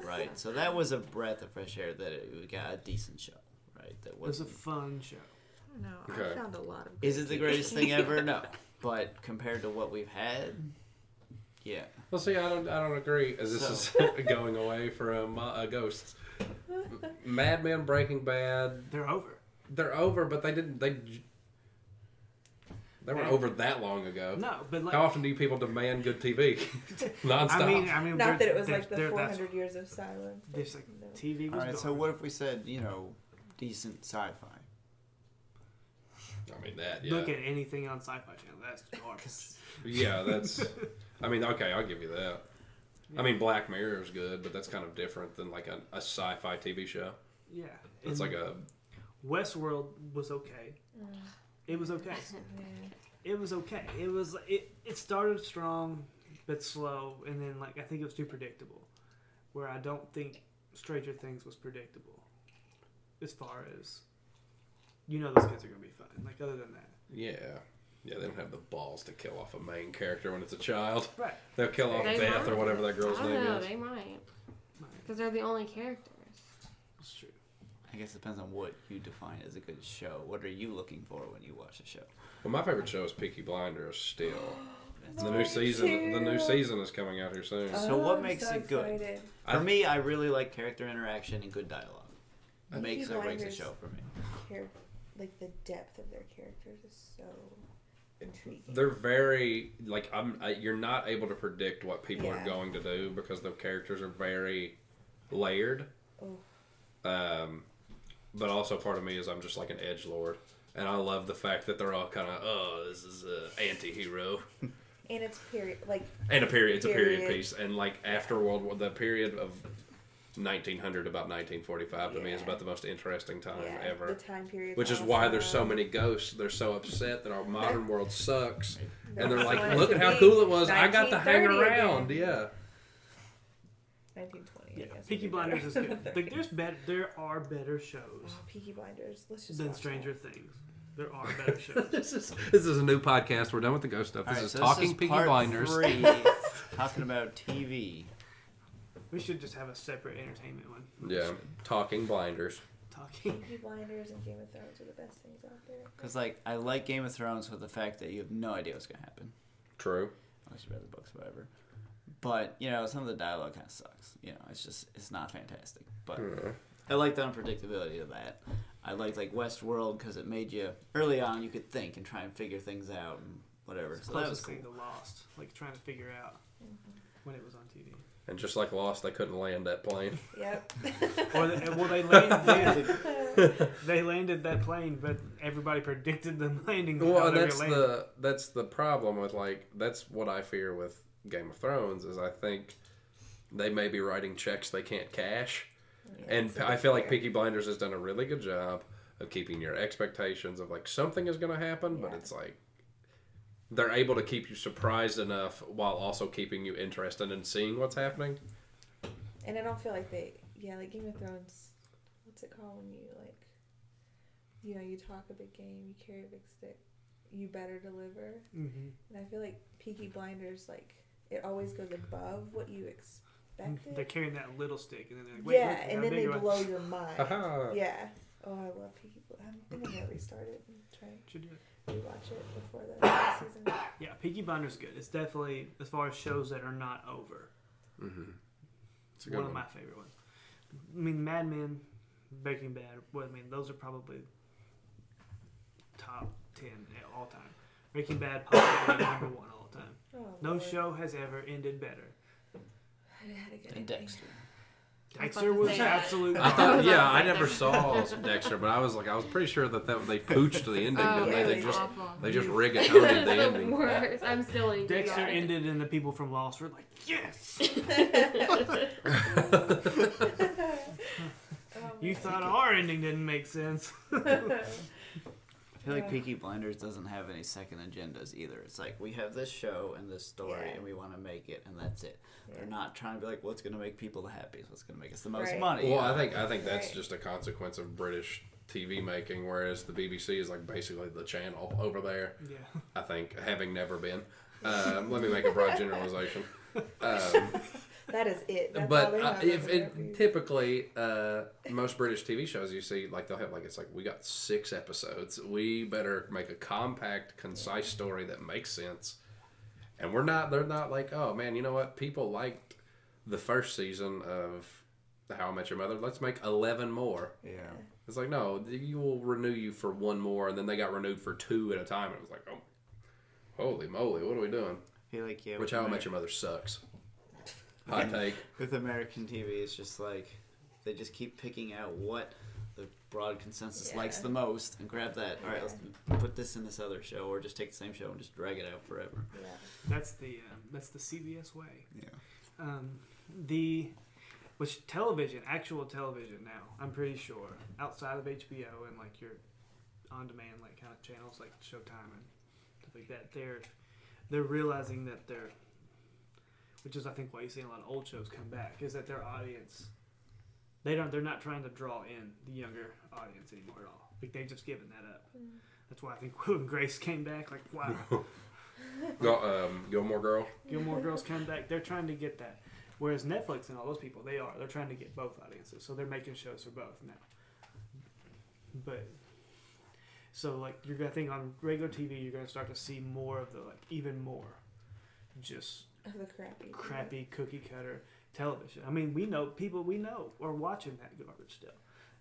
Right. So that was a breath of fresh air that it, we got a decent show, right? That It was a fun show. I don't know. Okay. I found a lot of. Is it the TV. greatest thing ever? No. But compared to what we've had, yeah. Well, see, I don't, I don't agree. As this is <laughs> going away from uh, ghosts, <laughs> Mad Men, Breaking Bad, They're over. they're over, but they didn't. They they weren't over that long ago. No, but like How often do you people demand good TV? <laughs> <laughs> Nonstop. I mean, I mean, Not they're- that it was like the 400 years of silence. but There's like no. TV was All right. So what if we said, you know, decent sci-fi? I mean that. Yeah. Look at anything on Sci-Fi Channel. That's garbage. 'Cause Yeah, that's. I mean, okay, I'll give you that. I mean, Black Mirror is good, but that's kind of different than like a, a sci-fi TV show. yeah, It's like a Westworld was okay. Mm. It was okay. <laughs> It was okay. It was it. It started strong, but slow, and then like I think it was too predictable. Where I don't think Stranger Things was predictable, as far as you know, those kids are gonna be fine. Like other than that, yeah, yeah. They don't have the balls to kill off a main character when it's a child. right? They'll kill off They Beth or whatever that girl's I don't name know. is. They might because they're the only characters. It's true. I guess it depends on what you define as a good show. What are you looking for when you watch a show? Well, my favorite show is Peaky Blinders. Still, That's <gasps> the new season. The new season is coming out here soon. So oh, what I'm makes so it good? For I- me, I really like character interaction and good dialogue. It Peaky makes or breaks a show for me. Char- like the depth of their characters is so intriguing. They're very like I'm. I, you're not able to predict what people are going to do because the characters are very layered. Oh. Um, but also part of me is I'm just like an edge lord, and I love the fact that they're all kind of oh this is a anti-hero and it's period like and a period. It's a period Period. piece, and like after World War, the period of 1900 about 1945 to me is about the most interesting time yeah, ever. the time period. Which is why there's so many ghosts. They're so upset that our modern <laughs> world sucks. And they're like, look at how cool it was. I got to hang around. again. Yeah. 1920. I Yeah, guess would Peaky Blinders is good. <laughs> Like, there's better. There are better shows Oh, Peaky Blinders. Let's just than Stranger that. Things. There are better <laughs> shows. this is this is a new podcast. We're done with the ghost stuff. This Alright, is so talking this is Peaky part Blinders. Three, talking about TV. We should just have a separate entertainment one. Yeah, talking blinders. Talking. Peaky Blinders and Game of Thrones are the best things out there. Because like I like Game of Thrones with the fact that you have no idea what's gonna happen. True. Unless you read the books, whatever. But you know, some of the dialogue kind of sucks. You know, it's just it's not fantastic. But Hmm. I like the unpredictability of that. I liked like Westworld because it made you early on you could think and try and figure things out and whatever. It's So the that was closest cool. thing to Lost. Like trying to figure out when it was on TV. And just like Lost, they couldn't land that plane. <laughs> Yep. Or they, well, they landed. <laughs> <laughs> they landed that plane, but everybody predicted them landing. how Well, that's landing. the that's the problem with like that's what I fear with Game of Thrones is I think they may be writing checks they can't cash, Yeah, and I a I bit feel like fair. Peaky Blinders has done a really good job of keeping your expectations of like something is going to happen, but it's like they're able to keep you surprised enough while also keeping you interested in seeing what's happening. And I don't feel like they, yeah, like Game of Thrones. What's it called when you like, you know, you talk a big game, you carry a big stick, you better deliver. Mhm. And I feel like Peaky Blinders, like it always goes above what you expected. They're carrying that little stick, and then they're like, Wait, yeah, look, and then they you are." blow <laughs> your mind. Haha. yeah. Oh, I love Peaky Blinders. I think I'm gonna restart it and try Should do it. And rewatch it before the season. <coughs> Yeah, Peaky Blinders is good. It's definitely as far as shows that are not over. Mm-hmm. It's a one good of my favorite ones. I mean, Mad Men, Breaking Bad. Well, I mean, those are probably top ten at all time. Breaking Bad probably number one all time. Oh, No Lord. show has ever ended better. I had a good And. Dexter. I was Dexter about was say absolutely. I thought, yeah, I <laughs> never saw Dexter, but I was like, I was pretty sure that, that they pooched the ending. Oh, didn't yeah, they? they They just awful. they just rigatonied <laughs> the the ending. worst. I'm still angry. Dexter about ended, and the people from Lost were like, "Yes, <laughs> Oh, you thought our ending didn't make sense." I feel like Yeah. Peaky Blinders doesn't have any second agendas either. It's like we have this show and this story, Yeah. and we want to make it, and that's it. They're not trying to be like, what's going to make people the happiest? What's going to make us the most Right. money? Well, I think I think that's Right. just a consequence of British TV making, whereas the BBC is like basically the channel over there. Yeah, I think, having never been. Um, let me make a broad generalization. <laughs> Um, That is it. That's all but they uh, if over it, typically uh, most British TV shows you see, like they'll have like it's like we got six episodes. We better make a compact, concise story that makes sense. And we're not. They're not like, oh man, you know what? People liked the first season of How I Met Your Mother. Let's make eleven more. yeah. It's like no, you will renew you for one more, and then they got renewed for two at a time. And it was like, oh, holy moly, what are we doing? I feel like yeah. Which How I Met Your Mother sucks. Hot take. with American TV, it's just like they just keep picking out what the broad consensus Yeah. likes the most and grab that. All right, let's put this in this other show, or just take the same show and just drag it out forever. Yeah. that's the um, that's the CBS way. Yeah. Um, the which television, actual television now, I'm pretty sure, outside of HBO and like your on demand like kind of channels like Showtime and stuff like that, they're they're realizing that they're which is I think why you see a lot of old shows come back, is that their audience they don't they're not trying to draw in the younger audience anymore at all. Like they've just given that up. That's why I think Will and Grace came back, like wow. <laughs> Go, um, Gilmore Girl. Gilmore Girls come back. They're trying to get that. Whereas Netflix and all those people, they are. They're trying to get both audiences. So they're making shows for both now. but so like you're gonna think on regular TV, you're gonna start to see more of the like even more, just Of the crappy. crappy cookie cutter television. I mean, we know people we know are watching that garbage still.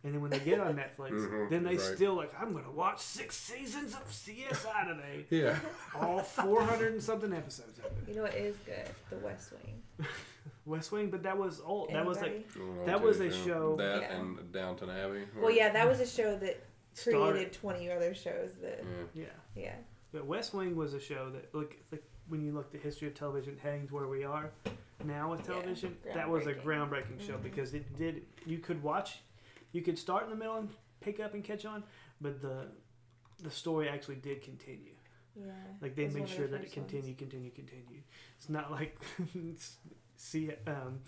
And then when they get on <laughs> Netflix, Mhm, then they right. still like, I'm gonna watch six seasons of CSI today, <laughs> Yeah. all 400 and something episodes of it. You know what is good? The West Wing. <laughs> West Wing, but that was old. That was like Anybody? That was a show- That Yeah. and Downton Abbey. Well, yeah, that was a show that Star- created 20 other shows that. Yeah. yeah. Yeah. But West Wing was a show that look like when you look at the history of television heading to where we are now with Yeah, television, that was a groundbreaking. groundbreaking show Mhm. because it did you could watch you could start in the middle and pick up and catch on, but the the story actually did continue. Yeah. Like they made sure the that it first ones. continued, continued, continued. It's not like <laughs> see um,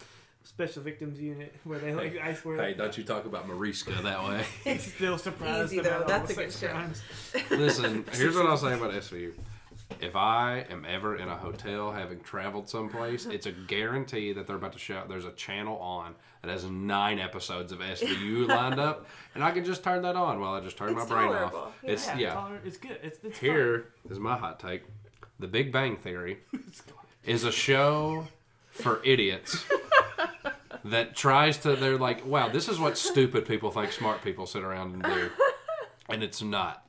Special Victims Unit where they like I swear Hey, don't you talk about Mariska that way. he's <laughs> still surprised Easy, though. That's a good show. Listen, here's what I'll say about SVU. If I am ever in a hotel having traveled someplace, it's a guarantee that they're about to show. There's a channel on that has nine episodes of SVU <laughs> lined up, and I can just turn that on while I just turn my brain tolerable. off. Yeah. It's Yeah, yeah. tolerant- it's good. It's, it's Here is my hot take: The Big Bang Theory fun. <laughs> It's fun. is a show for idiots <laughs> that tries to. They're like, wow, this is what stupid people think smart people sit around and do, and it's not.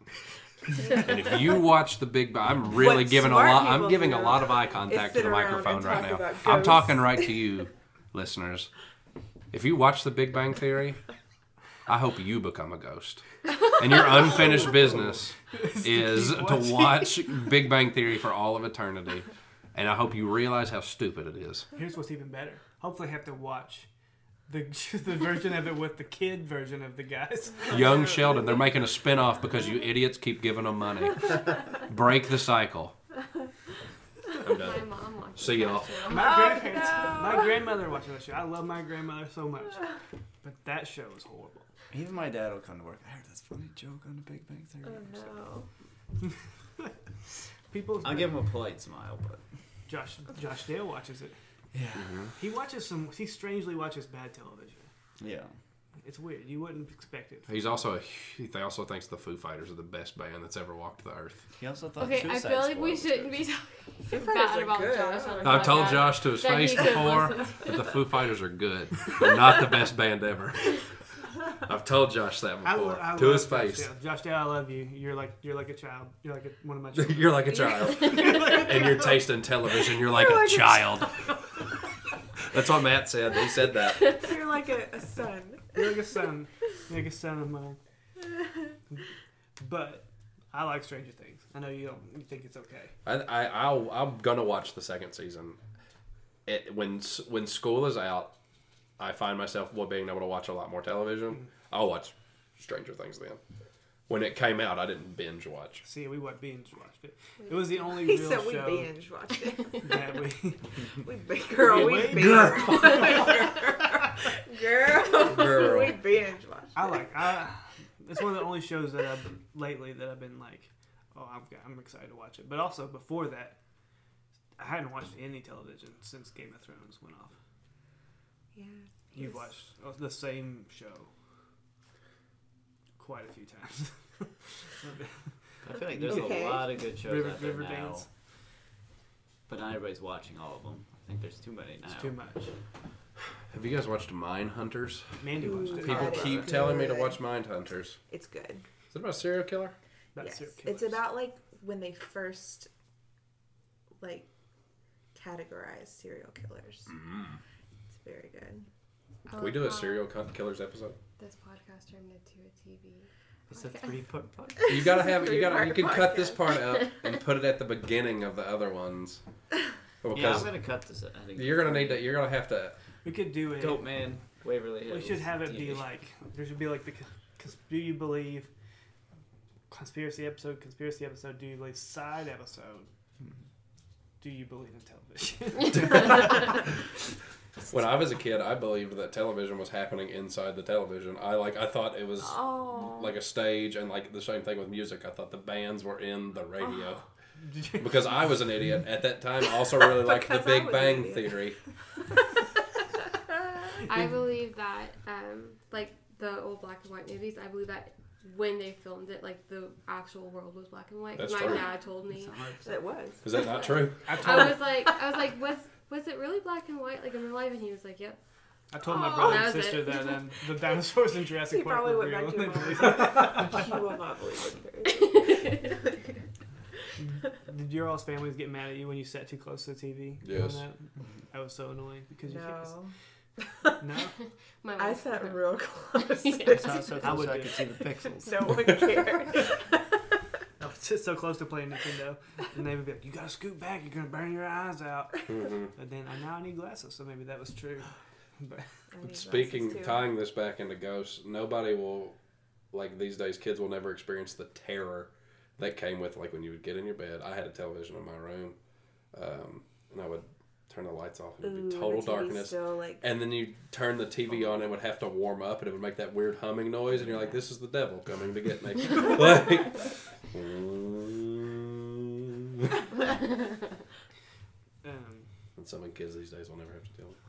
And if you watch the Big Bang, I'm really What giving a lot. I'm giving a lot of eye contact to the microphone right now. I'm talking right to you, listeners. If you watch the Big Bang Theory, I hope you become a ghost. And your unfinished business is to watch Big Bang Theory for all of eternity. And I hope you realize how stupid it is. Here's what's even better. Hopefully, I have to watch the <laughs> the version of it with the kid version of the guys. <laughs> Young Sheldon, they're making a spin-off because you idiots keep giving them money. <laughs> Break the cycle. I'm My done. mom See y'all. My Oh, grandparents, no. my grandmother watching that show. I love my grandmother so much, but that show is horrible. Even my dad will come to work. I heard this funny joke on the Big Bang Theory. Oh no. People, I'll give him a polite smile, but Josh Josh Dale watches it. Yeah, mm-hmm. He watches some. He strangely watches bad television. yeah. It's weird. You wouldn't expect it. He's also a, he also thinks the Foo Fighters are the best band that's ever walked the earth. He also thought. Okay, I feel like we shouldn't be talking Fighters bad are about good. Josh. on a I've told podcast Josh to his that face before that the Foo Fighters are good. They're not the best band ever. <laughs> I've told Josh that before I to his face. Dale. Josh Dale, I love you. You're like you're like a child. You're like a, one of my <laughs> children. You're like a child. <laughs> and your taste in television, you're like You're a like a child. That's what Matt said. He said that. <laughs> You're like a, a son. You're like a son. You're like a son of mine. But I like Stranger Things. I know you don't. You think it's okay. I, I I'll, I'm gonna watch the second season. It, when when school is out, I find myself well, being able to watch a lot more television. Mm. I'll watch Stranger Things then. When it came out, I didn't binge watch. See, we what binge watched it. It was the only He real said we show binge watched it. <laughs> that we. We bi- girl, we Wait, binge. girl. girl, Girl. we binge watched. I like. I. It's one of the only shows that I've lately that I've been like, oh, I'm I'm excited to watch it. But also before that, I hadn't watched any television since Game of Thrones went off. Yeah. You've watched uh, the same show quite a few times. <laughs> I feel like <laughs> there's Okay. a lot of good shows River- out there Riverdance. now, but not everybody's watching all of them. I think there's too many now. It's too much. Have you guys watched Mind Hunters? Mandy watched it. People That is keep good. telling me to watch Mind Hunters. It's good. Is it about a serial killer? That's yes. serial It's killers. about like when they first like categorize serial killers. Mm. It's very good. Can we do a serial co- killers episode? This podcast turned into a TV. It's a three part <laughs> podcast. You gotta have you gotta you Three-part can cut this part out and <laughs> put it at the beginning of the other ones. yeah, I'm gonna cut this. I think you're gonna need to you're gonna have to We could do it. Goat Man, Waverly Hills. We should have it be like there should be like the cons- do you believe conspiracy episode, conspiracy episode, do you believe side episode? Hmm. Do you believe in television? <laughs> When I was a kid, I believed that television was happening inside the television. I like I thought it was Oh. like a stage, and like the same thing with music. I thought the bands were in the radio Did you- <laughs> because I was an idiot at that time. I also really liked the Big Bang. Theory. <laughs> I believe that, um, like the old black and white movies, I believe that when they filmed it, like the actual world was black and white. That's My true. dad told me. It was. Is that not true? I told, I was like, I was like, was was it really black and white, like in real life? And he was like, yep. I told my Aw. brother That and was sister it. that um, the <laughs> dinosaurs in Jurassic He Park probably were went back real. to and your mom. <laughs> believed will not believe it. it. <laughs> Did your all's families get mad at you when you sat too close to the TV? Yes. That? that was so annoying because you No. can't. No. My I mom- sat real close. Yeah. So, so I close would I do. could see the pixels. no one cared. <laughs> I was just so close to playing Nintendo, and they would be like, "You gotta scoot back. You're gonna burn your eyes out." hmm But then I now I need glasses, so maybe that was true. <laughs> But Speaking, tying this back into ghosts, nobody will, like these days, kids will never experience the terror that came with, like when you would get in your bed. I had a television in my room, um, and I would turn the lights off and it'd and be the total darkness. Still like And then you turn the TV on and it would have to warm up and it would make that weird humming noise and you're like, this is the devil coming to get me. <laughs> like, <laughs> <laughs> um, and some of the kids these days will never have to deal with.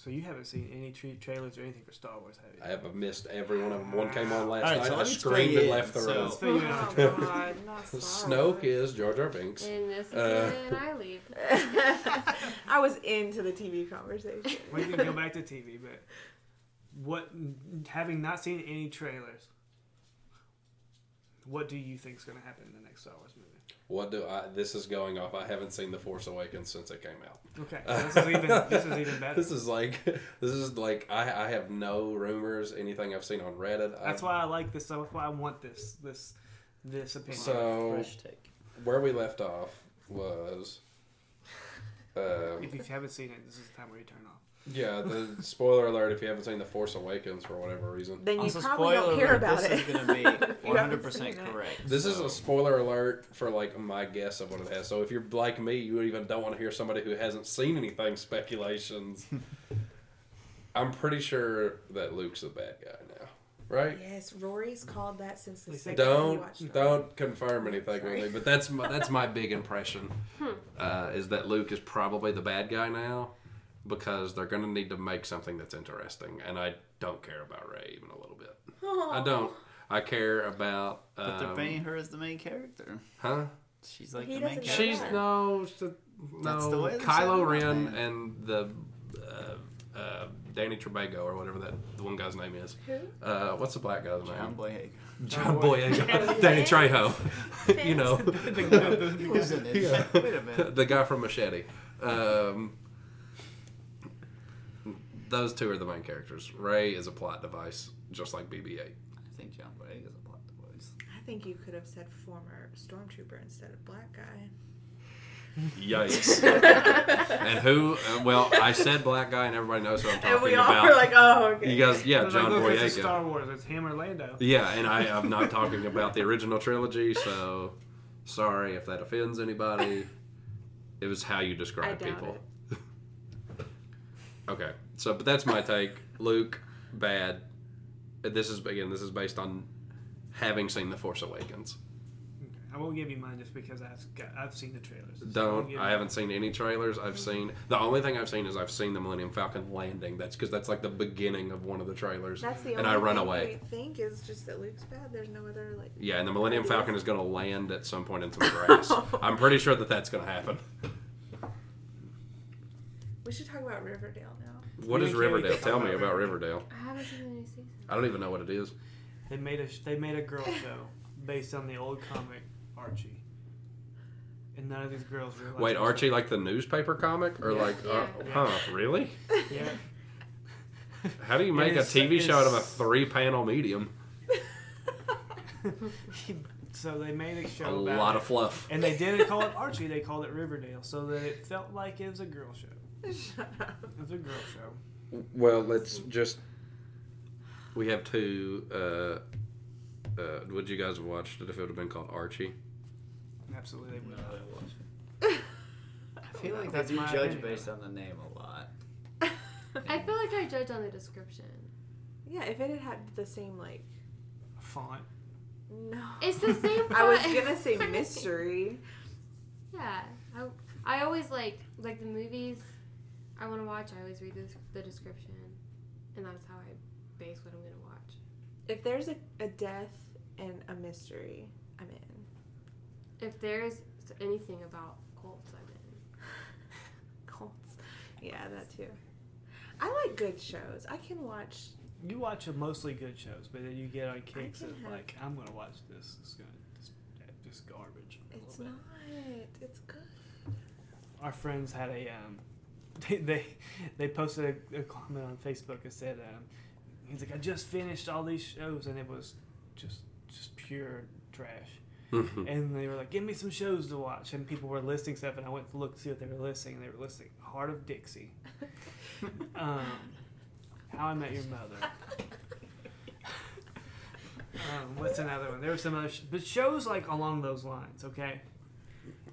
It. so you haven't seen any tra- trailers or anything for Star Wars, have you? I have missed every one of them. One came on last All right, night. so I let me screamed fill and you left the in. room. So- Figure it out. Oh God, not Star <laughs> Snoke is Jar Jar Binks. And this is Uh, it, and I leave. <laughs> <laughs> I was into the TV conversation. We can go back to TV, but what? Having not seen any trailers, what do you think is going to happen in the next Star Wars movie? What do I? This is going off. I haven't seen The Force Awakens since it came out. Okay, so this is even this is even better. <laughs> This is like, this is like, I, I have no rumors, anything I've seen on Reddit. That's I've- why I like this. That's why I want this this this opinion. So, Fresh take. where we left off was, um, if you haven't seen it, this is the time where you turn off. Yeah, the spoiler alert if you haven't seen The Force Awakens for whatever reason. Then you Also, probably spoiler don't care alert, about this it. is going to be If <laughs> you haven't 100% correct. This is a spoiler alert for like my guess of what it has. So if you're like me, you even don't want to hear somebody who hasn't seen anything speculations. <laughs> I'm pretty sure that Luke's the bad guy now, right? Yes, Rory's called that since the second say- Don't watched don't confirm anything Sorry. with me, but that's my, that's my big impression. Uh, is that Luke is probably the bad guy now because they're going to need to make something that's interesting, and I don't care about Rey even a little bit. I don't. I care about. But they're um, painting her as the main character. huh? She's like He the main doesn't character. She's no, she's a- That's the no. way Kylo set it Ren and the uh, uh, Danny Trebago or whatever that the one guy's name is. Who? Uh, what's the black guy's John name? Boyega. John Boy- Boyega. <laughs> Danny Trejo. <laughs> you know, <laughs> He was in it. Wait a minute. the guy from Machete. Um, those two are the main characters. Rey is a plot device, just like BB-8. I think John Boyega's a plot device. I think you could have said former stormtrooper instead of black guy. Yikes! <laughs> and who? Uh, well, I said black guy, and everybody knows who I'm talking about. And we all about. were like, oh, okay. you guys, yeah, I was like, John look, it's Boyega. Star Wars. It's him or Lando. Yeah, and I, I'm not talking about the original trilogy, so sorry if that offends anybody. It was how you I describe doubt people. <laughs> okay, so but that's my take. Luke, bad. This is again. This is based on having seen The Force Awakens. I won't give you mine just because I've got, I've seen the trailers. So Don't. give I haven't seen any trailers. I've mm-hmm. seen the only thing I've seen is I've seen the Millennium Falcon landing. That's because that's like the beginning of one of the trailers. That's the and only I run thing away. I think is just that Luke's bad. There's no other like. Yeah, and the Millennium Ideas? Falcon is going to land at some point in some <laughs> grass. I'm pretty sure that that's going to happen. We should talk about Riverdale now. What Me is and Carrie Riverdale? Tell me about about Riverdale. I haven't seen the new season. I don't even know what it is. They made a they made a girl show based on the old comic Archie, and none of these girls realize. Wait, it Archie, like the newspaper comic, or Yeah. like, uh, Yeah. huh? Really? yeah. How do you make a TV show out of a three-panel medium? <laughs> so they made a show A about lot it, of fluff. and they didn't call it Archie. They called it Riverdale, so that it felt like it was a girl show. Shut up. It a girl show. Well, let's just. We have two. Uh, uh, would you guys have watched it if it would have been called Archie? Absolutely, they No, would. I wasn't. <laughs> I feel like That's they do my judge opinion. based on the name a lot. <laughs> I feel like I judge on the description. Yeah, if it had had the same like. Font. No. It's the <laughs> same. Font. I was gonna say mystery. Yeah, I, I always like like the movies I want to watch. I always read the, the description, and that's how I base what I'm gonna watch. If there's a, a death and a mystery, I'm in. If there's anything about cults, I'm in. <laughs> Cults. Yeah, that too. I like good shows. I can watch. You watch a mostly good shows, but then you get on kicks can of have- like, I'm gonna watch this. It's gonna just, just garbage. a It's little not. bit. It's good. Our friends had a um, they they, they posted a, a comment on Facebook that said um, he's like I just finished all these shows and it was just just pure trash. And they were like, "Give me some shows to watch." And people were listing stuff, and I went to look to see what they were listing, and they were listing Hart of Dixie, <laughs> um, How I Met Your Mother. <laughs> Um, what's another one? There were some other, sh- but shows like along those lines, okay.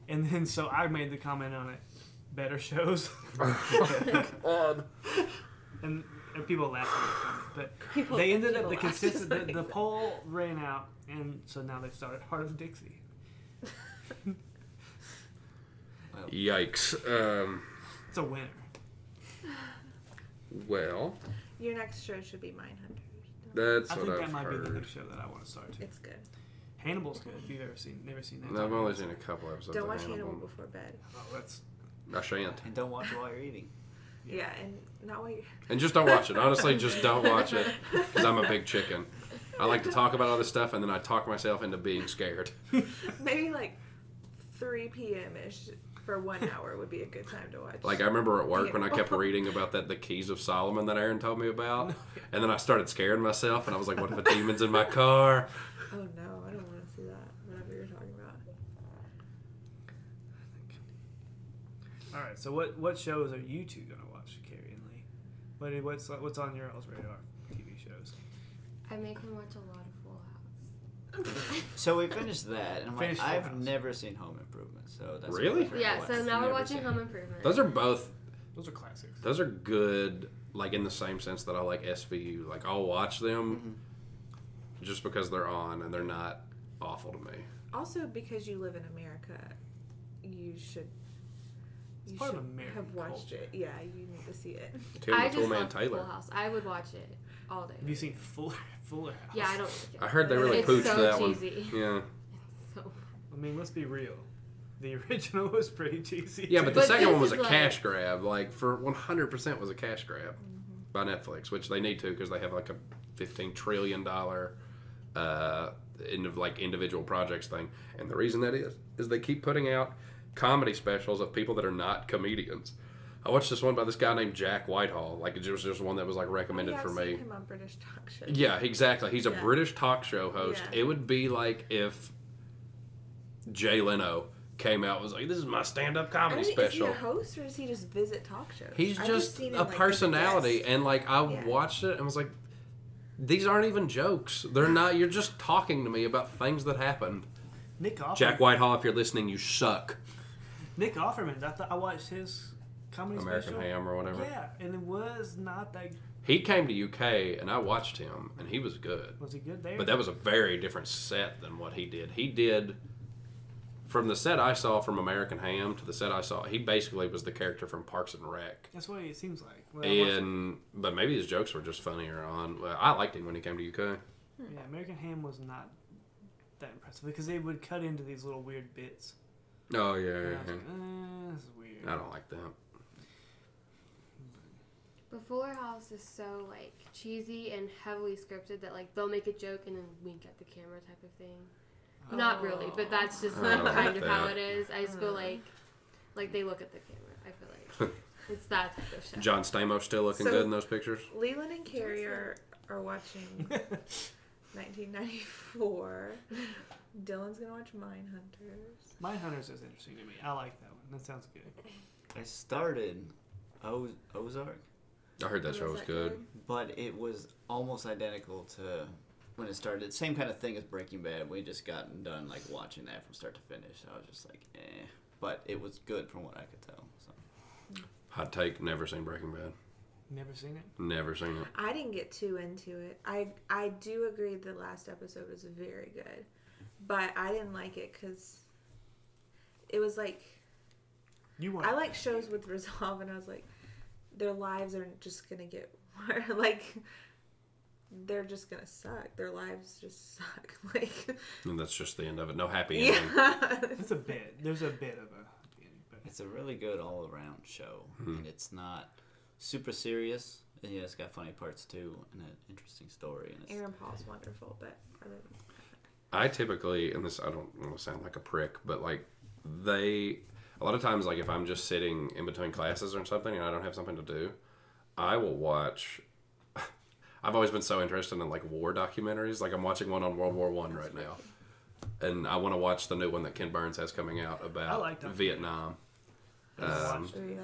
And then so I made the comment on it, better shows, Odd. <laughs> and, and people laughed at the comment, but People, they ended up the consistent. The, the poll ran out, and so now they've started Hart of Dixie. Yikes. Um, It's a winner. well, Your next show should be Mine Mindhunters. that's I what think I've that might be the heard. next show that I want to start too. It's good. Hannibal's good. If you've ever seen, never seen that. No, I've only seen a couple episodes Don't of watch Hannibal. Hannibal before bed. Oh, that's I shan't. And don't watch it while you're eating. Yeah. <laughs> Yeah, and not while you're. And just don't watch it. Honestly, <laughs> just don't watch it because I'm a big chicken. I like to talk about other stuff and then I talk myself into being scared. <laughs> Maybe like 3 p.m. ish for one hour would be a good time to watch. Like I remember at work when I kept reading about that the keys of Solomon that Aaron told me about, and then I started scaring myself and I was like, "What if a demon's in my car?" Oh no, I don't want to see that. Whatever you're talking about. all right. So what what shows are you two gonna watch, Carrie and Lee? What what's what's on your all's radar? TV shows. I make him watch a lot of Full House. So we finished that, and I'm like, Finished Full I've House. never seen Home Improvement, so that's Really? what Yeah, so now we're watching Home. Improvement. Those are both. Those are classics. Those are good. Like in the same sense that I like SVU. Like I'll watch them mm-hmm. just because they're on and they're not awful to me. Also, because you live in America, you should. It's You part of should American have watched culture. it. Yeah, you need to see it. Tim I just Toolman love Taylor. Full House. I would watch it all day. Have you seen Fuller Fuller House? Yeah, I don't. Like it. I heard they really It's pooched so that cheesy. one. Yeah. <laughs> So, I mean, let's be real. The <laughs> original was pretty cheesy. Yeah, but the But second one was a like- cash grab. Like for 100% was a cash grab by Netflix, which they need to because they have like a 15 trillion dollar uh in like individual projects thing. And the reason that is is they keep putting out comedy specials of people that are not comedians. I watched this one by this guy named Jack Whitehall. Like it was just one that was like recommended oh, yeah, for I've me. Seen him on British talk shows. Yeah, exactly. He's a Yeah. British talk show host. Yeah. It would be like if Jay Leno came out and was like, "This is my stand-up I comedy mean, special." Is he a host or does he just visit talk shows? He's I've just seen a him, like, personality, guest. and like I Yeah. watched it and was like, "These aren't even jokes. They're not. You're just talking to me about things that happened." Nick Offerman. Jack Whitehall, if you're listening, you suck. Nick Offerman. I thought I watched his comedy American special. Ham or whatever. Yeah, and it was not that. He came to UK, and I watched him, and he was good. Was he good there? But that was a very different set than what he did. He did from the set I saw from American Ham to the set I saw. He basically was the character from Parks and Rec. That's what it seems like. When I watched it- And but maybe his jokes were just funnier on. Well, I liked him when he came to UK. yeah, American Ham was not that impressive because they would cut into these little weird bits. Oh yeah, And I yeah, was yeah. like, eh, this is weird. I don't like that. but Fuller House is so like cheesy and heavily scripted that like they'll make a joke and then wink at the camera type of thing. Not really, but that's just like <laughs> kind like of how it is. I just feel Uh. like like they look at the camera. I feel like <laughs> it's that type of show. John Stamos still looking So- good in those pictures. Leland and Carrie are, are watching <laughs> 1994. Dylan's gonna watch Mind Hunters. Mind Hunters is interesting to me. I like that one. That sounds good. I started o- Ozark, I heard that show was good. but it was almost identical to when it started. Same kind of thing as Breaking Bad. We just gotten done like watching that from start to finish. So I was just like, eh. But it was good from what I could tell. So Hot take: Never seen Breaking Bad. Never seen it. Never seen it. I didn't get too into it. I I do agree the last episode was very good, but I didn't like it because it was like You want? I like shows with <laughs> resolve, and I was like, their lives are just gonna get more <laughs> like they're just gonna suck. Their lives just <laughs> suck. Like, And that's just the end of it. No happy ending. yeah. It's a bit. There's a bit of a. It's a really good all around show, Hmm. and it's not super serious. And yeah, it's got funny parts too, and an interesting story. And it's, Aaron Paul's wonderful, but other than I typically, and this I don't want to sound like a prick, but like they, a lot of times, like if I'm just sitting in between classes or something and I don't have something to do, I will watch. <laughs> I've always been so interested in like war documentaries. Like I'm watching one on World War One right now, and I want to watch the new one that Ken Burns has coming out about like. Vietnam. I've Um, watched Ooh,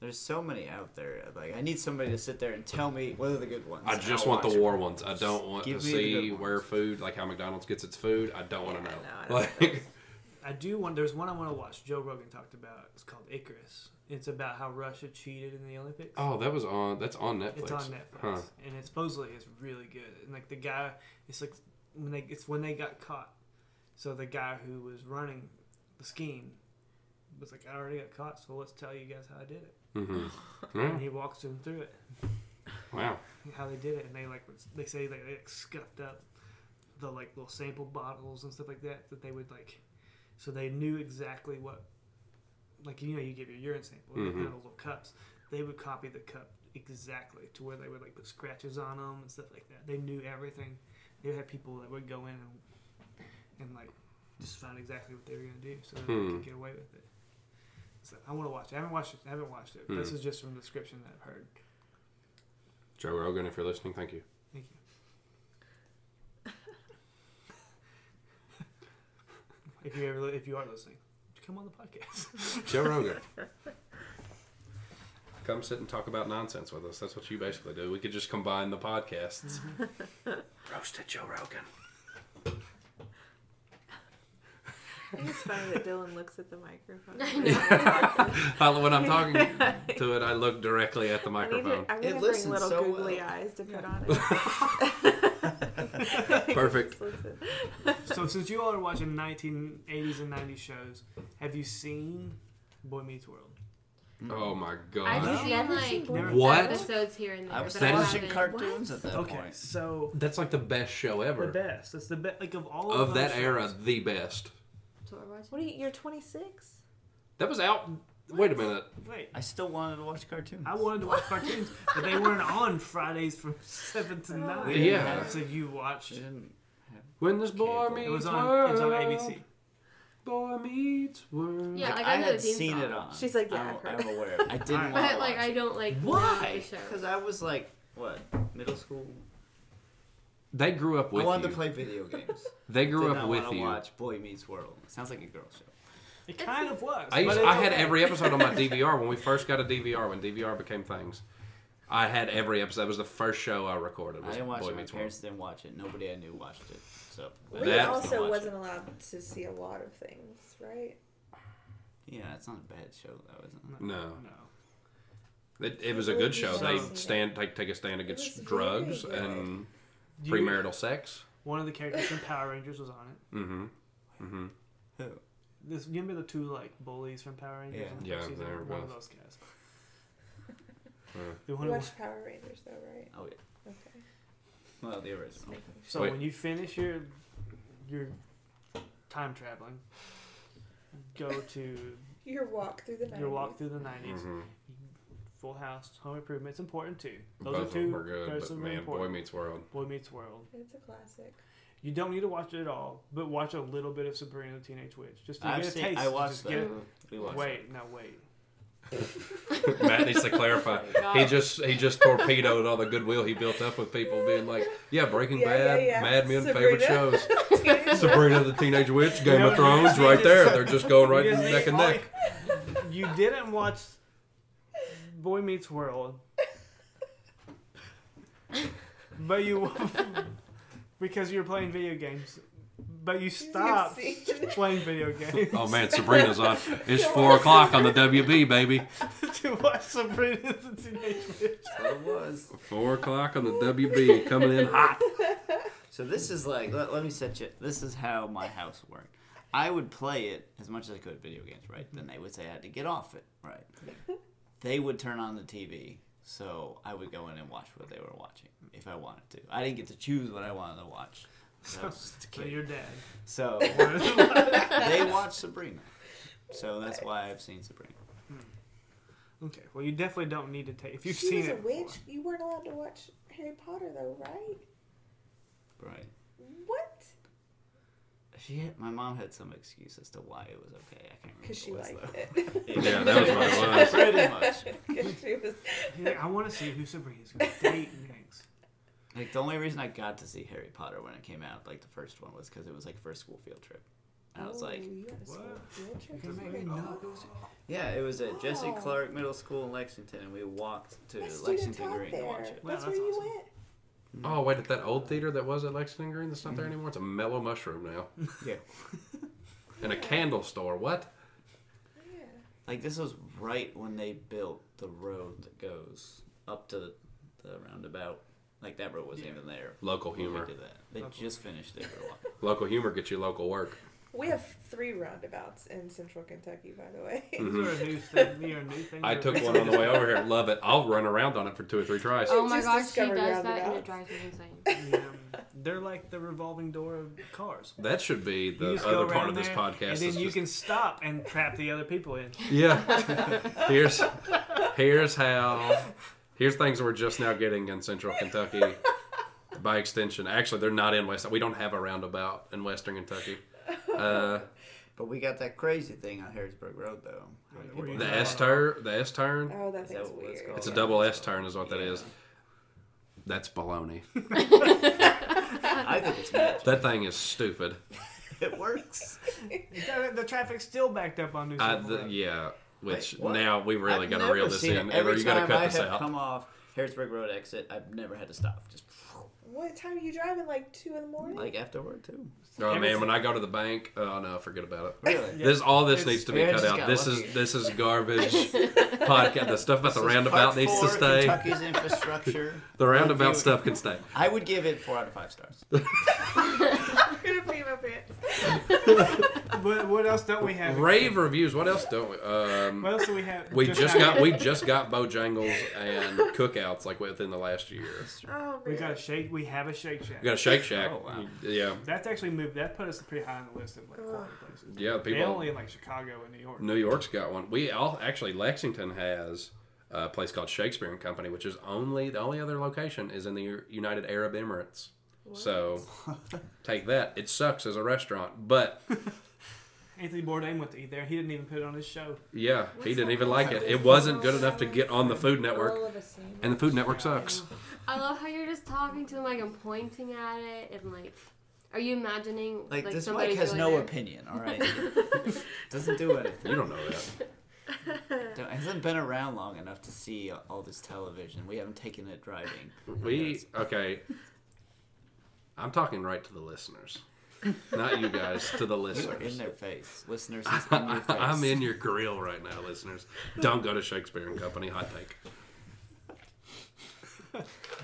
it, that'd be but- good. There's so many out there. Like I need somebody to sit there and tell me what are the good ones. I just want the war ones. I don't want to see where food, like how McDonald's gets its food. I don't want to know. no, I don't like. <laughs> I do want. There's one I want to watch. Joe Rogan talked about. It's called Icarus. It's about how Russia cheated in the Olympics. oh, that was on. That's on Netflix. It's on Netflix, Huh. and it supposedly is really good. And like the guy, it's like when they it's when they got caught. So the guy who was running the scheme was like, "I already got caught, so let's tell you guys how I did it." Mm-hmm. And he walks them through it, Wow. how they did it, and they like they say like, they like scuffed up the like little sample bottles and stuff like that that they would like, so they knew exactly what, like you know you give your urine sample, and they put Mhm. in those little cups. They would copy the cup exactly to where they would like put scratches on them and stuff like that. They knew everything. They had people that would go in and and like just find exactly what they were gonna do, so that they Hmm. could get away with it. So I want to watch it. I haven't watched it. I haven't watched it. Hmm. This is just from the description that I've heard. Joe Rogan, if you're listening, thank you. Thank you. <laughs> if you ever, if you are listening, come on the podcast. <laughs> Joe Rogan. <laughs> Come sit and talk about nonsense with us. That's what you basically do. We could just combine the podcasts. Roasted Joe Rogan. I <laughs> think it's funny that Dylan looks at the microphone. I know. <laughs> when I'm talking <laughs> to it, I look directly at the I need microphone. to, I'm It gonna bring little so googly well. eyes to put Yeah. on it. Perfect. So since you all are watching 1980s and 90s shows, have you seen Boy Meets World? Oh my god! I've seen like seen Boy Never- Meets What? Episodes here and there. I was but I watching haven't- cartoons at that Okay, point. so That's like the best show ever. the best. It's the best. Like of all Of that those era, the best. So we're watching. What are you? You're 26. That was out. Wait a minute. Wait, I still wanted to watch cartoons. I wanted to watch cartoons, but they weren't on Fridays from seven to oh. nine. We Yeah. So you watched. didn't When this boy Cable. meets It was on. world. It was on ABC. Boy meets world. Yeah, like, like, I, I know had the theme seen song. it on. She's like, yeah, I'm, I've heard I'm aware. I didn't Alright. want But like watch I don't like Why? Because I was like, what, middle school? They grew up with I wanted you. to play video games. <laughs> They Did grew not up with wanna you. watch Boy Meets World. Sounds like a girl show. It kind of was. I, used, but it's I had okay. every <laughs> episode on my DVR when we first got a DVR when DVR became things. I had every episode. That was the first show I recorded. I Was didn't watch Boy it. My Meets World. parents didn't watch it. Nobody I knew watched it. So We That- also wasn't allowed to see a lot of things, right? Yeah, it's not a bad show though, isn't it? No, No. it, it was a good show. So- They stand take take a stand against was drugs very good. and Do you- premarital sex. One of the characters from Power Rangers was on it. Mm-hmm. Mm-hmm. Who? This you remember the two like bullies from Power Rangers? Yeah. in Yeah, season? there it one of those guys. <laughs> Uh. The one You who- watched Power Rangers though, right? Oh yeah. Okay. Well, the original. sure. so Wait. when you finish your your time traveling, go to Your walk through the 90s. your walk through the 90s Mm-hmm. Full House, Home Improvement. It's important too. Those Both are of them two. were good, those but are very man, Boy. Meets World. Boy Meets World. It's a classic. You don't need to watch it at all, but watch a little bit of Sabrina the Teenage Witch just to I've get a taste. I watched just that. get. We a, watched wait, no, wait. <laughs> Matt needs to clarify. No. <laughs> He just he just torpedoed all the goodwill he built up with people being like, yeah, Breaking Yeah, yeah, Bad, yeah. Mad Men, Sabrina. favorite shows. <laughs> Sabrina the Teenage Witch, Game You of Thrones, right there. They're just going right neck and neck. You didn't watch Boy Meets World, but you because you were playing video games, but you stopped playing video games Oh man, Sabrina's on. <laughs> It's four o'clock on the WB, baby. <laughs> to watch Sabrina the Teenage Witch. So it was. Four o'clock on the WB, coming in hot. <laughs> So this is like let, let me set you. This is how my house worked. I would play it as much as I could video games, right? Then they would say I had to get off it, right? They would turn on the TV So I would go in and watch what they were watching if I wanted to. I didn't get to choose what I wanted to watch. I was So kid. your dad. So <laughs> they watched Sabrina. So that's why I've seen Sabrina. Hmm. Okay, well, you definitely don't need to take. If you've she seen was a it, witch. You weren't allowed to watch Harry Potter though, right? Right. What? She had, my mom had some excuse as to why it was okay. I can't remember. Because she what it was, liked though. it. <laughs> Yeah, that was what it was. Pretty much. <laughs> 'Cause she was. Like, I want to see who Sabrina's going to date and things. Like the only reason I got to see Harry Potter when it came out, like the first one, was because it was like first school field trip. And I was Oh, like, you had a school What? field trip You to can make me Sabrina? not go see- yeah, it was at Jessie Oh. Clark Middle School in Lexington, and we walked to Lexington taught Green to watch it. Wow, That's, that's where you went. Oh wait, at that old theater that was at Lexington Green, that's not there mm-hmm. anymore. It's a mellow mushroom now, <laughs> Yeah, <laughs> and a candle store. What? Yeah. like this was right when they built the road that goes up to the, the roundabout. Like that road wasn't Yeah. even there. Local when we humor. did that. They Local just finished it for a while. Local humor gets you local work. We have three roundabouts in central Kentucky, by the way. These are a <laughs> new thing. These are a new thing. I took one on the way over here. Love it. I'll run around on it for two or three tries. <laughs> Oh my just gosh, she discovered does that and it roundabouts. drives me insane. <laughs> Yeah, they're like the revolving door of cars. That should be You the just go other part around of this there, podcast. and then is you just- can stop and trap the other people in. Yeah. here's here's how here's things we're just now getting in Central Kentucky. By extension, actually, they're not in West. We don't have a roundabout in Western Kentucky. Uh, But we got that crazy thing on Harrisburg Road, though. How many Where you people- the S turn, the S turn. Oh, that Is that thing's what it's weird. called? It's a double S turn, is what that is. Yeah. That's baloney. <laughs> I think it's magic. That thing is stupid. <laughs> it works. The, the traffic's still backed up on New I, the, yeah. Which Wait, now we really got to never reel this in. Every you got to time cut I this have out. come off Harrisburg Road exit, I've never had to stop. Just What time are you driving? Like two in the morning? like afterward too. Oh Every man, time- when I go to the bank, uh, oh no, forget about it. Really? Yeah. This all this It's- needs to be Yeah, cut just out. got This lucky. is this is <laughs> garbage podcast. The stuff about the <laughs> This is roundabout needs to stay. Kentucky's infrastructure. <laughs> The roundabout stuff can stay. I would give it four out of five stars. I'm gonna pee my pants. What, what else don't we have? Rave reviews. What else don't we? Um, What else do we have? we just now- got we just got Bojangles and cookouts like within the last year. Oh We got a shake. We have a Shake Shack. We got a Shake Shack. Oh, wow. Yeah, That's actually moved. That put us pretty high on the list of like Ugh. places. yeah. They People. only in like Chicago and New York. New York's got one. We all actually Lexington has a place called Shakespeare and Company, which is only the only other location is in the United Arab Emirates. So <laughs> take that. It sucks as a restaurant, but <laughs> Anthony Bourdain went to eat there. He didn't even put it on his show. yeah, What's he didn't that even like it. It wasn't good enough to get on the Food Network, of a sandwich. and the Food Network sucks. I love how you're just talking to them like I'm pointing at it and like, are you imagining Like, this somebody mic has really no there? opinion. All right, <laughs> doesn't do anything. You don't know that. Don't- hasn't been around long enough to see all this television. We haven't taken it driving. We okay. I'm talking right to the listeners, not you guys. To the You are in listeners. their face, listeners. <laughs> He's in your face. I'm in your grill right now, listeners. Don't go to Shakespeare and Company. Hot take.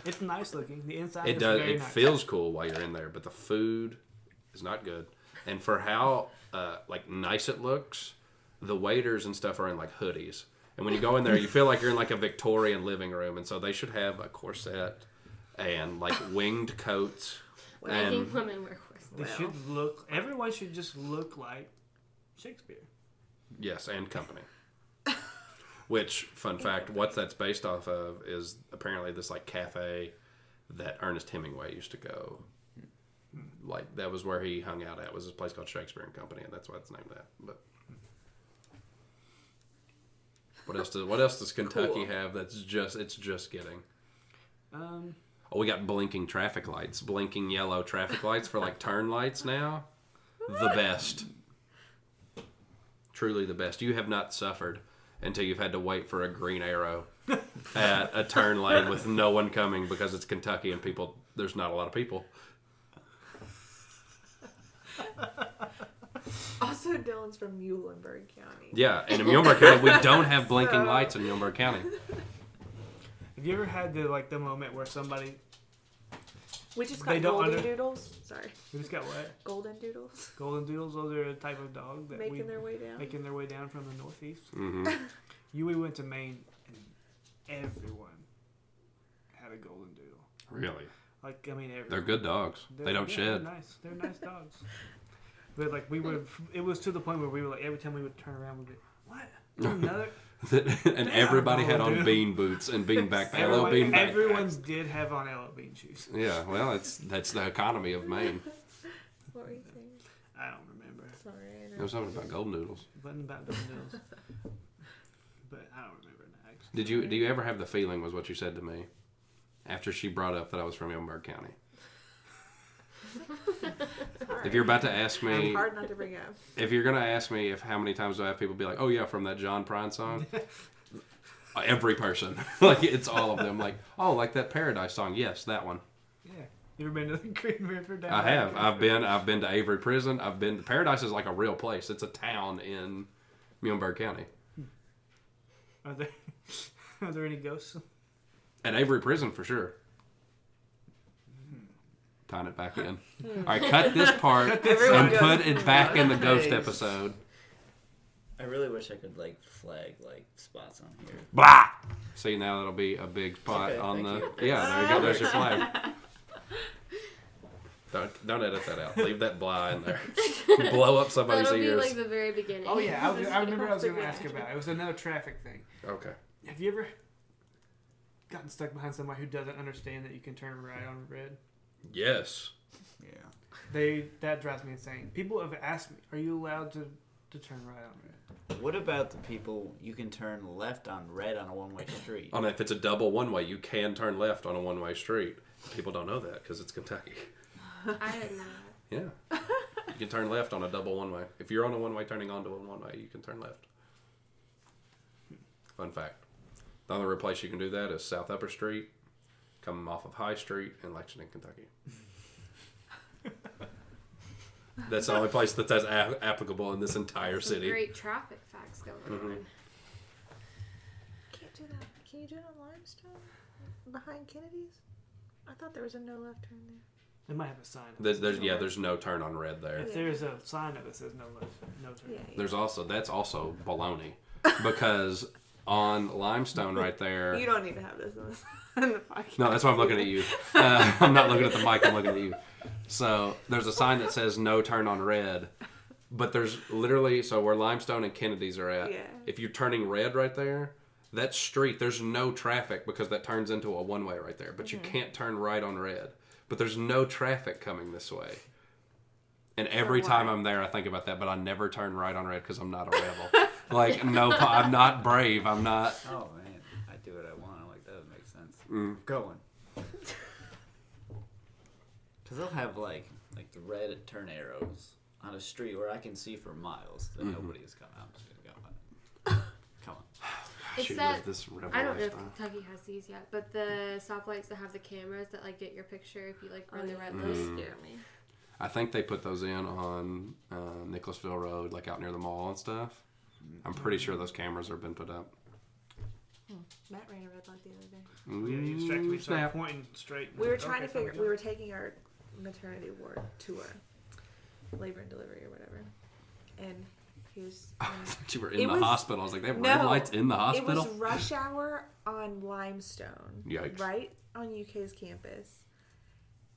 It's nice looking. The inside It is does. very It nice. feels cool while you're in there, but the food is not good. And for how uh, like nice it looks, the waiters and stuff are in like hoodies. And when you go in there, you feel like you're in like a Victorian living room. And so they should have a corset and like winged coats. I And think women wear They corsets. should look. Everyone should just look like Shakespeare. yes, and company. Which fun fact? What that's based off of is apparently this like cafe that Ernest Hemingway used to go. Like that was where he hung out at. Was this place called Shakespeare and Company, and that's why it's named that. But what else does what else does Kentucky Cool. have that's just it's just getting? Um, Oh, we got blinking traffic lights, blinking yellow traffic lights for like turn lights now. The best. Truly the best. You have not suffered until you've had to wait for a green arrow <laughs> at a turn lane with no one coming because it's Kentucky and people there's not a lot of people. Also, Dylan's from Muhlenberg County. Yeah, and in Muhlenberg County we don't have <laughs> blinking So- lights in Muhlenberg County. <laughs> have you ever had the like the moment where somebody We just They got don't golden under- doodles. Sorry, we just got what golden doodles <laughs> golden doodles? Those are a type of dog that making we their way down. making their way down from the northeast. hmm <laughs> You we went to Maine and everyone had a golden doodle. Really, Like I mean, every, they're good dogs. They they're- don't yeah, shed. They're nice. They're nice dogs. But like we would, it was to the point where we were like every time we would turn around, we'd be what <laughs> another. <laughs> and everybody had on bean boots and bean back, <laughs> LL Everyone, bean back. everyone did have on LL Bean shoes. Yeah, well, it's that's the economy of Maine. <laughs> What were you saying? I don't remember. Sorry. I There was something about golden noodles. It wasn't about those noodles. but I don't remember nags. Did you do you ever have the feeling was what you said to me after she brought up that I was from Muhlenberg County? <laughs> If you're about to ask me, hard not to bring up. if you're gonna ask me if how many times do I have people be like, "Oh yeah, from that John Prine song," <laughs> every person, <laughs> like it's all of them, like, "Oh, like that Paradise song." Yes, that one. Yeah. You ever been to the Green River down I there? have. I've been. I've been to Avery Prison. I've been. Paradise is like a real place. It's a town in Muhlenberg County. Are there are there any ghosts? At Avery Prison for sure. Tying it back in. <laughs> Hmm. All right, cut this part Everyone and goes, put it back in the ghost Nice. episode. I really wish I could like flag like spots on here. Blah. See now that'll be a big spot Okay, on the. you. Yeah, there you go. There's your flag. <laughs> Don't don't edit that out. Leave that blah in there. <laughs> Blow up somebody's That'll be like the very beginning. Oh yeah, I, was, I remember I was going to ask about. It It was another traffic thing. Okay. Have you ever gotten stuck behind somebody who doesn't understand that you can turn right on red? Yes. Yeah. They that drives me insane. People have asked me, "Are you allowed to to turn right on red?" What about the people you can turn left on red on a one way street? Oh, on if it's a double one way, you can turn left on a one way street. People don't know that because it's Kentucky. I didn't know. <laughs> Yeah. you can turn left on a double one way. If you're on a one way turning onto a one way, you can turn left. Fun fact. The only place you can do that is South Upper Street, coming off of High Street in Lexington, Kentucky. That's the only place that that's a- applicable in this entire Some city. great traffic facts going Mhm. on. Can't do that. Can you do it on Limestone? Behind Kennedy's? I thought there was a no left turn there. They might have a sign. that There's, there's no yeah, left. there's no turn on red there. If there's a sign that says no left, no turn. Yeah. yeah. There's also that's also baloney because on limestone <laughs> right there. You don't need to have this in, this, in the podcast. <laughs> No, that's why I'm looking at you. Uh, <laughs> I'm not looking at the mic. I'm looking at you. So there's a sign that says no turn on red, but there's literally so where Limestone and Kennedy's are at. Yeah. If you're turning red right there, that street there's no traffic because that turns into a one way right there. But you can't turn right on red. But there's no traffic coming this way. And every why? time I'm there, I think about that, but I never turn right on red because I'm not a rebel. like, no, I'm not brave. I'm not. Oh man, I do what I want. I'm like that would make sense. Mm. Going. <laughs> Cause they'll have like like the red turn arrows on a street where I can see for miles that Mhm. nobody is coming. I'm just gonna go on. <laughs> Come on. <sighs> It's Should that- this rebel I don't know if lifestyle. Kentucky has these yet, but the stoplights that have the cameras that like get your picture if you like run the red Mm. light. Scare me. I think they put those in on uh, Nicholasville Road, like out near the mall and stuff. I'm pretty sure those cameras have been put up. Hmm. Matt ran a red light the other day. Yeah, you distracted me. Ooh, So snap. pointing straight. We were Okay, trying to figure. go. We were taking our maternity ward tour, labor and delivery or whatever, and he was. <laughs> I you were in the was- hospital. I was like, they have No, red lights in the hospital. It hospital. was rush hour on Limestone. Yikes. Right on UK's campus.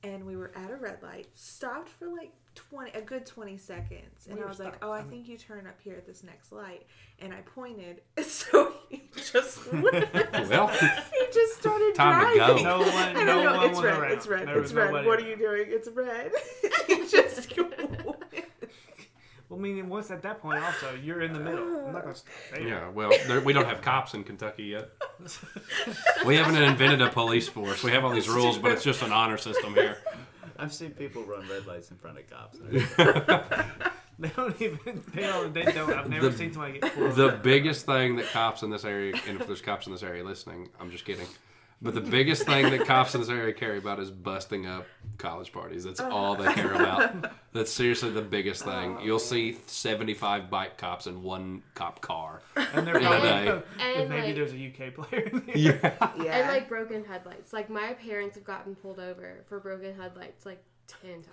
And we were at a red light, stopped for like 20, a good 20 seconds. And We I were was like, oh, I I think you turn up here at this next light. And I pointed. <laughs> So he just <laughs> oh, well, <laughs> he just started Time to go. driving. No one- And I no go, one it's red, around. it's red, There it's red. nobody What are you doing? It's red. he just went. Well, I mean, once at that point, also you're in the middle. I'm not gonna stay there. yeah. Well, there, we don't have cops in Kentucky yet. <laughs> We haven't invented a police force. We have all these rules, but it's just an honor system here. I've seen people run red lights in front of cops. <laughs> <laughs> They don't even. They don't. They don't. I've never The- seen somebody get pulled. The biggest thing that cops in this area, and if there's cops in this area listening, I'm just kidding. But the biggest thing that cops in this area care about is busting up college parties. That's all they care about. That's seriously the biggest thing. Oh. You'll see 75 bike cops in one cop car. and they're in a day. and And maybe like, there's a UK player. In there. Yeah. Yeah. and like broken headlights. Like my parents have gotten pulled over for broken headlights like ten times.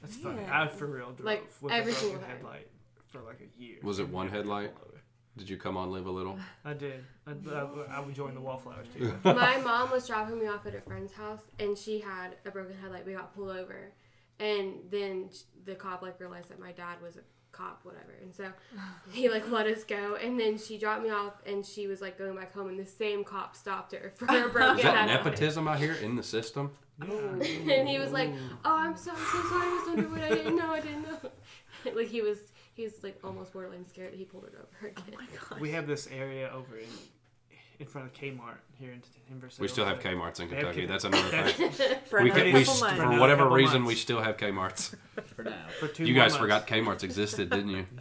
That's funny. Yeah. I for real drove Like, with every a broken headlight for like a year. Was it one headlight? Did you come on live a little? <laughs> I did. I, I, I would join the Wallflowers too. <laughs> My mom was dropping me off at a friend's house, and she had a broken headlight. We got pulled over, and then the cop like realized that my dad was a cop, whatever, and so <laughs> he like let us go. And then she dropped me off, and she was like going back home, and the same cop stopped her for her broken Is that headlight. nepotism out here in the system? and he was like, "Oh, I'm so so sorry, Miss Underwood. I didn't know. I didn't know." like he was, he was like almost borderline scared that he pulled it over oh again. Oh my gosh. We have this area over in in front of Kmart here in in Versailles. We still have Kmart's in They have Kentucky. K- That's another thing. <laughs> For we can, we, st- For for whatever reason, months. we still have Kmart's. <laughs> For now. For two You guys months. forgot Kmart's existed, didn't you? <laughs>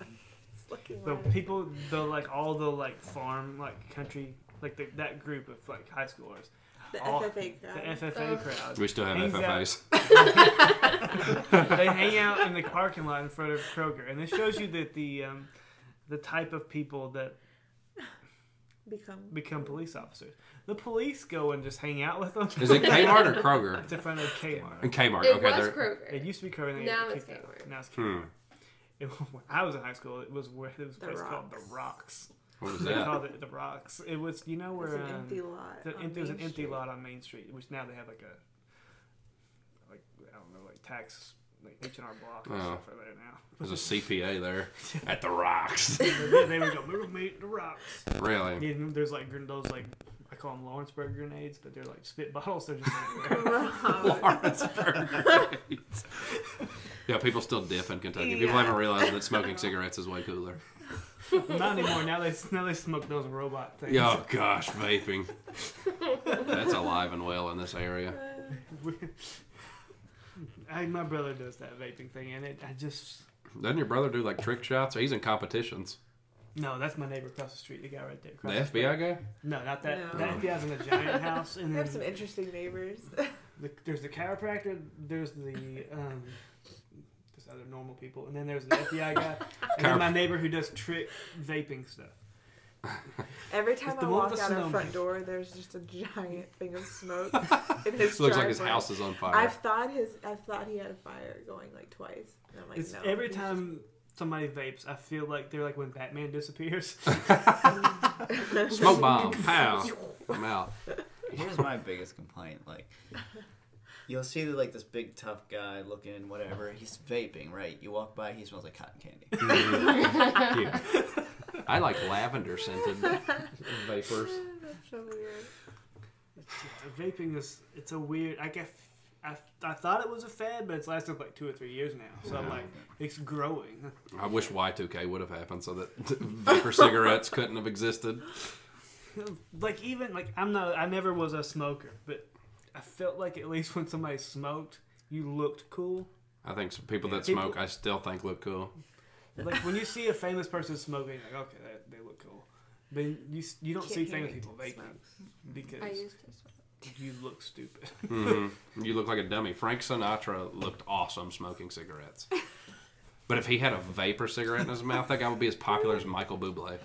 The people, the like all the like farm, like country, like the, that group of like high schoolers, the all- FFA the crowd. FFA Ugh. crowd. We still have Hangs FFAs. <laughs> <laughs> they hang out in the parking lot in front of Kroger, and this shows you that the um, the type of people that Become. become police officers. The police go and just hang out with them. Is it Kmart or Kroger? It's in front of Kmart. And Kmart. It okay, was they're- Kroger. It used to be Kroger. Now it's kicked out. Kmart. Now it's Hmm. Kmart. It, <laughs> when I was in high school, it was where it was The place called the Rocks. Rocks. What was They that? called it the Rocks. It was you know It's where an um, empty lot. the, on it was an Main empty Street. lot on Main Street, which now they have like a like I don't know like tax like H and R Block and Oh. stuff are there now. There's a <laughs> CPA there at the rocks. they, they would go move me to the Rocks. Really? Yeah, and there's like gren- those like I call them Lawrenceburg grenades, but they're like spit bottles. They're just everywhere. <laughs> <laughs> Lawrenceburg grenades. Yeah, people still dip in Kentucky. People Yeah. haven't realized that smoking cigarettes is way cooler. Not anymore. Now they now they smoke those robot things. Oh gosh, vaping. That's alive and well in this area. <laughs> I, my brother does that vaping thing, and it I just Doesn't your brother do like trick shots? He's in competitions. no. That's my neighbor across the street, the guy right there. The across street. FBI guy? No, not that. No. That FBI's in a giant <laughs> house, and We then have some interesting neighbors. the, there's the chiropractor, there's the um, there's other normal people, and then there's the FBI guy, and <laughs> then my neighbor who does trick vaping stuff. <laughs> Every time the I walk the out our snowman. front door, there's just a giant thing of smoke <laughs> in his Looks like his driveway. house is on fire. I've thought his. I've thought he had a fire going like twice. And I'm like, It's no. every he's time somebody vapes, I feel like they're like when Batman disappears. Smoke bomb. Pow. I'm out. Here's my biggest complaint. Like, you'll see like this big tough guy looking whatever. He's vaping, right? You walk by, he smells like cotton candy. <laughs> Cute. I like lavender scented vapors. Just, that's so weird. Uh, vaping is it's a weird. I guess I, I thought it was a fad, but it's lasted like two or three years now. So I'm like, it's growing. I wish Y2K would have happened so that <laughs> vapor cigarettes couldn't have existed. Like even like I'm not. I never was a smoker, but I felt like at least when somebody smoked, you looked cool. I think some people Yeah, that people- smoke, I still think look cool. Like when you see a famous person smoking, you're like okay, that, they look cool. But you s- you don't Kit see famous people Harington vaping I because used to smoke. you look stupid. <laughs> hmm You look like a dummy. Frank Sinatra looked awesome smoking cigarettes. But if he had a vapor cigarette in his mouth, that guy would be as popular as Michael Bublé.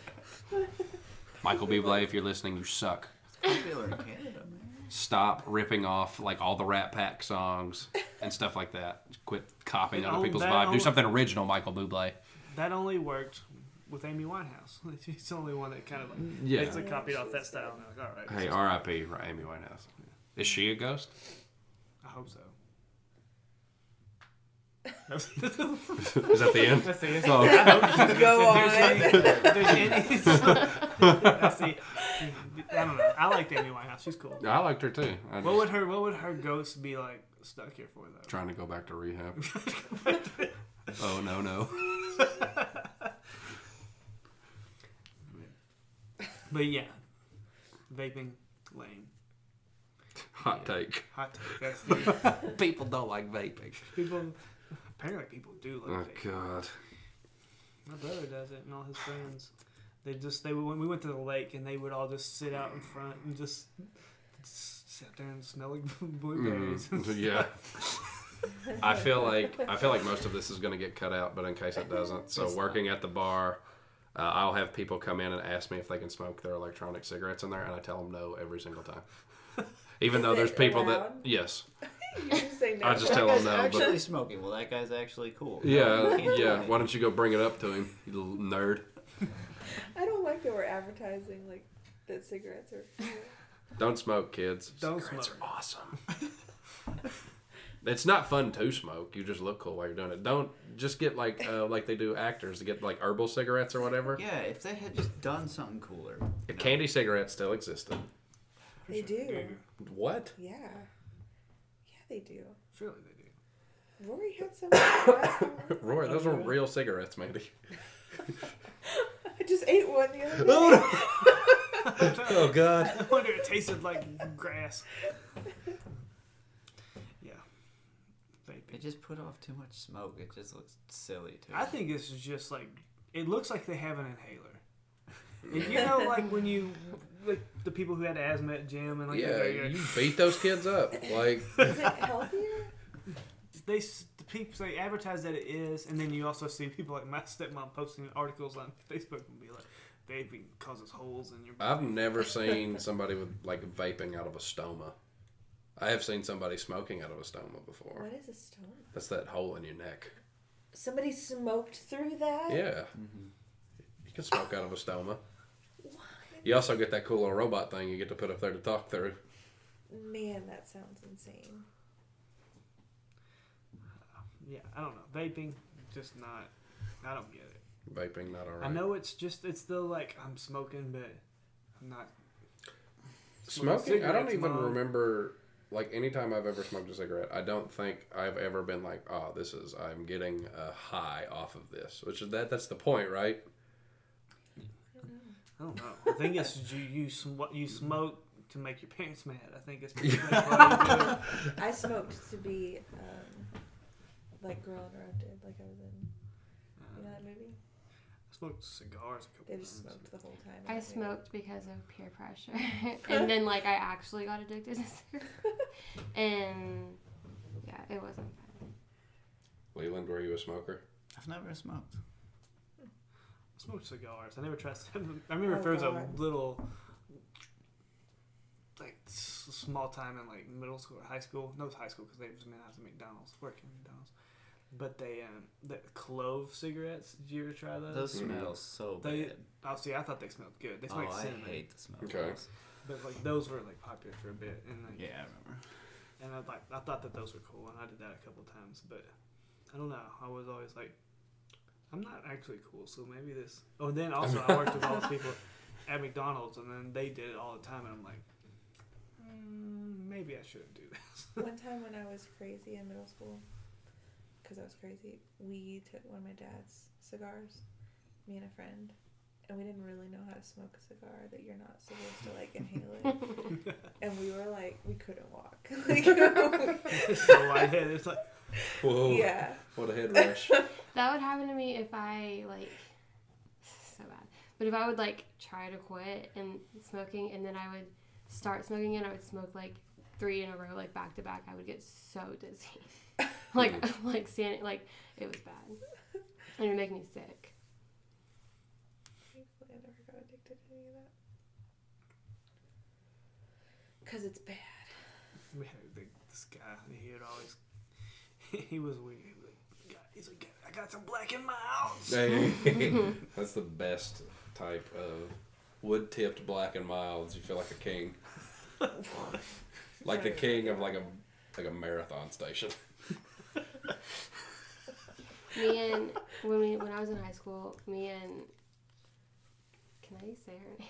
Michael Bublé, if you're listening, you suck. Popular in Canada, man. Stop ripping off like all the Rat Pack songs and stuff like that. Quit copying other people's that vibe. Do something original, Michael Bublé. That only worked with Amy Winehouse. <laughs> She's the only one that kind of like mm, Yeah. basically copied off that style. And like, all right, Hey, R.I.P. Amy Winehouse. Is she a ghost? I hope so. <laughs> Is that the end? That's the Oh, I Go if there's on. there's any- That's the- I don't know. I like Amy Winehouse. She's cool. I liked her too. I What just would her What would her ghost be like stuck here for though? trying to go back to rehab. <laughs> oh, oh no no. But yeah, vaping lame. Hot take. Hot take. That's the, <laughs> People don't like vaping. people. Apparently, people do Oh like vaping. god. My brother does it, and all his friends. They just they when we went to the lake, and they would all just sit out in front and just, just sit there and smell like <laughs> blueberries. and Mm, <laughs> yeah. I feel like I feel like most of this is going to get cut out, but in case it doesn't, so It's not. working at the bar, uh, I'll have people come in and ask me if they can smoke their electronic cigarettes in there, and I tell them no every single time. <laughs> Even Is though there's people allowed? that yes, You just say no. <laughs> I just That tell them guy's no, but- actually smoking. Well, that guy's actually cool. yeah, No, you yeah. Why don't you go bring it up to him, you little nerd? I don't like that we're advertising like that cigarettes are. cool. Don't smoke, kids. Don't Cigarettes smoke. are awesome. it's not fun to smoke. You just look cool while you're doing it. Don't just get like uh, like they do actors to get like herbal cigarettes or whatever. Yeah, if they had just done something cooler. If know. Candy cigarettes still existed. They do. What? Yeah. Yeah, they do. Surely they do. Rory had some. <coughs> Rory, those were real cigarettes, Mandy. <laughs> I just ate one the other oh, day. <laughs> Oh God. I wonder it tasted like grass. Yeah. They Vaping. just put off too much smoke. It just looks silly too. I think this is just like it looks like they have an inhaler. And you know, like when you like the people who had asthma at gym and like Yeah, they, you beat those kids up. Like <laughs> Is it healthier? they the people they advertise that it is, and then you also see people like my stepmom posting articles on Facebook and be like, vaping causes holes in your. I've never seen somebody with like vaping out of a stoma. I have seen somebody smoking out of a stoma before. What is a stoma? That's that hole in your neck. Somebody smoked through that? Yeah. Mm-hmm. You can smoke out of a stoma. Why? You also get that cool little robot thing you get to put up there to talk through. Man, that sounds insane. Yeah, I don't know. Vaping, just not. I don't get it. Vaping, not alright. I know it's just it's still like I'm smoking, but I'm not. Smoking, I don't even Mom. remember like anytime I've ever smoked a cigarette. I don't think I've ever been like, oh, this is I'm getting a high off of this. Which is that that's the point, right? I don't know. I think it's you you sm- you smoke to make your parents mad. I think it's <laughs> pretty much what you do. I smoked to be um, like Girl Interrupted, like I was in. You know that movie? I smoked cigars a couple They just times. smoked the whole time. in I smoked because of peer pressure, <laughs> and then like I actually got addicted <laughs> to cigarettes, and yeah, it wasn't fun. Leland, were you a smoker? I've never smoked. I smoked cigars. I never tried. Them. <laughs> I remember Oh, there was a little like small time in like middle school or high school. No, it was high school because they was meant at McDonald's, working at McDonald's. But they um the clove cigarettes. Did you ever try those? Those Mhm. smell so They- bad. Oh, see, I thought they smelled good. They Oh, smelled like I cinnamon. hate the smell. Okay. But like those were like popular for a bit, and like Yeah, I remember. and I like I thought that those were cool, and I did that a couple times. But I don't know. I was always like, I'm not actually cool, so maybe this. Oh, and then also I worked <laughs> with all those people at McDonald's, and then they did it all the time, and I'm like, mm, maybe I shouldn't do this. <laughs> One time when I was crazy in middle school, because I was crazy, we took one of my dad's cigars, me and a friend, and we didn't really know how to smoke a cigar that you're not supposed to like inhale it. <laughs> and we were like, we couldn't walk. like, so I had it's like Whoa! yeah. What a head rush! That would happen to me if I like so bad. But if I would like try to quit and smoking, and then I would start smoking again, I would smoke like three in a row, like back to back. I would get so dizzy, <laughs> like <laughs> like standing, like it was bad, and it would make me sick. Thankfully, I never got addicted to any of that. Because it's bad. we had the, this guy. He would always <laughs> he was weird. He was like, He's like, I got some black in my house. <laughs> That's the best type of wood tipped black and milds. You feel like a king, like the king of like a like a marathon station. Me and when we when I was in high school, me and can I say her name?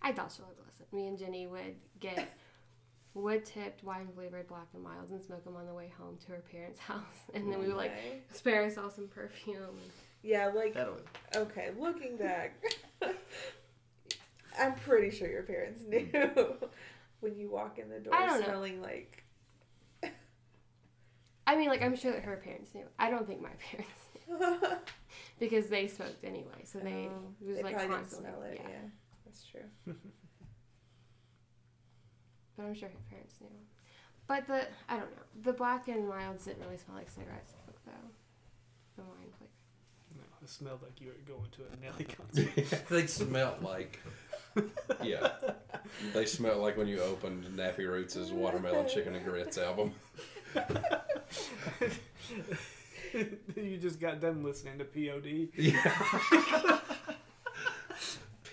I thought she would listen. Me and Jenny would get wood tipped wine flavored black and milds and smoke them on the way home to her parents' <laughs> house, and then we would like Okay. spare ourselves some perfume. Yeah, like That'll. okay, looking back, <laughs> I'm pretty sure your parents knew <laughs> when you walk in the door I don't know. smelling like. I mean, like I'm sure that her parents knew. I don't think my parents knew because they smoked anyway, so they Um, it was they like probably didn't smell it. yeah. Yeah. that's true. But I'm sure her parents knew. But the I don't know the black and milds didn't really smell like cigarette smoke though. The wine flavor. No, it smelled like you were going to a Nelly <laughs> concert. they smell like. Yeah, they smell like when you opened Nappy Roots' Watermelon Chicken and Grits album. <laughs> you just got done listening to POD. Yeah.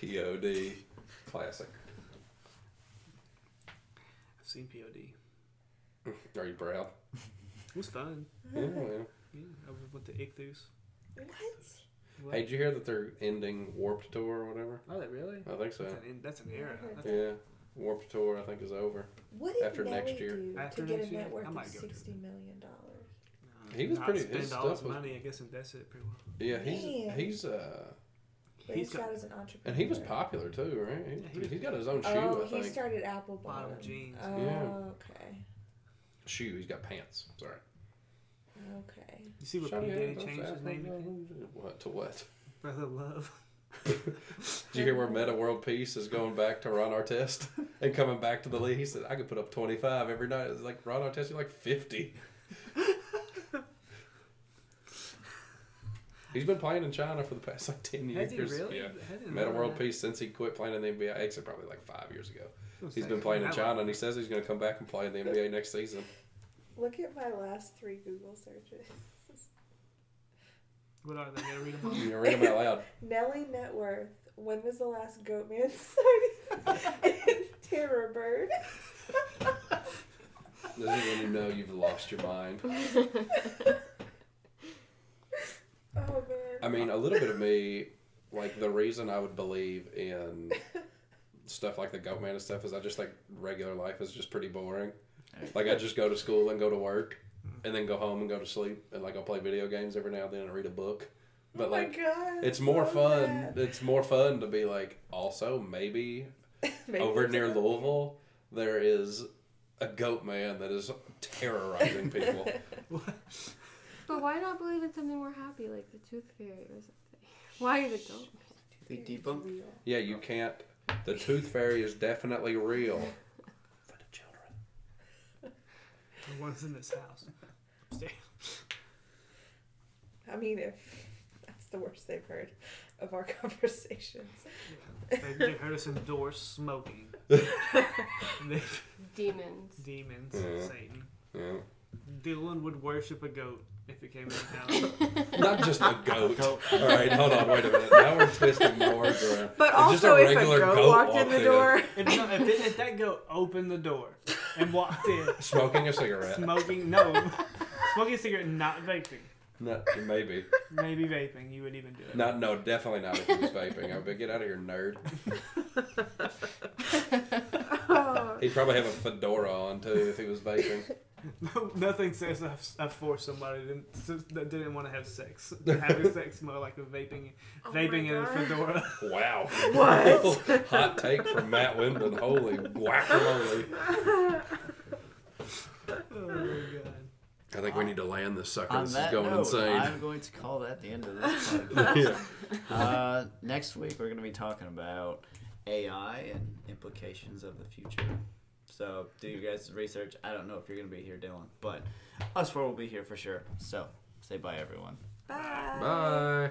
<laughs> POD. Classic. I've seen POD. <laughs> Are you proud? It was fun. Yeah, yeah. Yeah, I went to Ichthus. What? What? Hey, did you hear that they're ending Warped Tour or whatever? Oh, that really? I think so. That's an, that's an era. That's Yeah. Warped Tour, I think, is over. What did After Nelly next year. do After to get next a year? net worth of might go to sixty million dollars? He was Not pretty- Spend his all his stuff was- money, I guess, invest it pretty well. Yeah, he's Man. he's uh, But He's he's got- got as an entrepreneur. and he was popular too, right? He, Yeah, he was- has got his own shoe, Oh, I he think. started Apple Bottom Bottom. jeans. Oh, Yeah. okay. Shoe. He's got pants. Sorry. Okay. You see what Shout P. out Diddy those changed his Apple name to? Bottoms. What to what? Brother Love. <laughs> Did you hear where Meta World Peace is going back to Ron Artest and coming back to the league? He said, I could put up 25 every night. It's like Ron Artest, you're like 50. He's been playing in China for the past like 10 years. Has he really? Yeah. I didn't Meta World. Peace since he quit playing in the NBA. Actually, probably like five years ago. I was He's saying, been playing in China like- and he says he's going to come back and play in the NBA next season. Look at my last three Google searches. <laughs> What are they? Gotta read them all. You read them out loud. <laughs> Nelly net worth. When was the last Goatman sighting? <laughs> and Terror Bird. This is when you know you've lost your mind. Oh man. I mean, a little bit of me, like the reason I would believe in <laughs> stuff like the goat man and stuff is I just like regular life is just pretty boring. Like I just go to school and go to work, mm-hmm. and then go home and go to sleep, and like I'll play video games every now and then and read a book. Oh but oh my like, God, it's more so fun. sad. It's more fun to be like. Also, maybe, <laughs> Maybe over near a- Louisville, there is a goat man that is terrorizing people. <laughs> But why not believe in something more happy like the Tooth Fairy or something? <laughs> Why the goat? They debunk. yeah, you can't. The tooth fairy is definitely real. <laughs> For the children. The ones in this house. I mean, if that's the worst they've heard of our <laughs> conversations. They, they heard us endorse smoking. Demons. demons, Yeah. Satan. Yeah. Dylan would worship a goat if it came into town. <laughs> Not just a goat. Goat. All right, hold on, wait a minute. Now we're twisting the words <laughs> around. But If just also, a if a goat, goat walked in walked the in. door, if, no, if, it, if that goat opened the door and walked in, Smoking a cigarette. smoking, no, smoking a cigarette, not vaping. No, maybe. Maybe vaping, you would even do it. Not, no, definitely not if he was vaping. I would be, get out of here, nerd. oh, <laughs> He'd probably have a fedora on too if he was vaping. No, <laughs> nothing says I've, I've forced somebody to, that didn't want to have sex. <laughs> Having sex more like a vaping, Oh vaping in a God. fedora. <laughs> Wow. What? Hot take from Matt Wimden. Holy guacamole. Oh my god. I think we need to land this sucker. On this is going note, insane. I'm going to call that the end of this podcast. yeah. uh, next week, we're going to be talking about AI and implications of the future. So, do you guys research? I don't know if you're going to be here, Dylan, but us four will be here for sure. So, say bye, everyone. bye. Bye.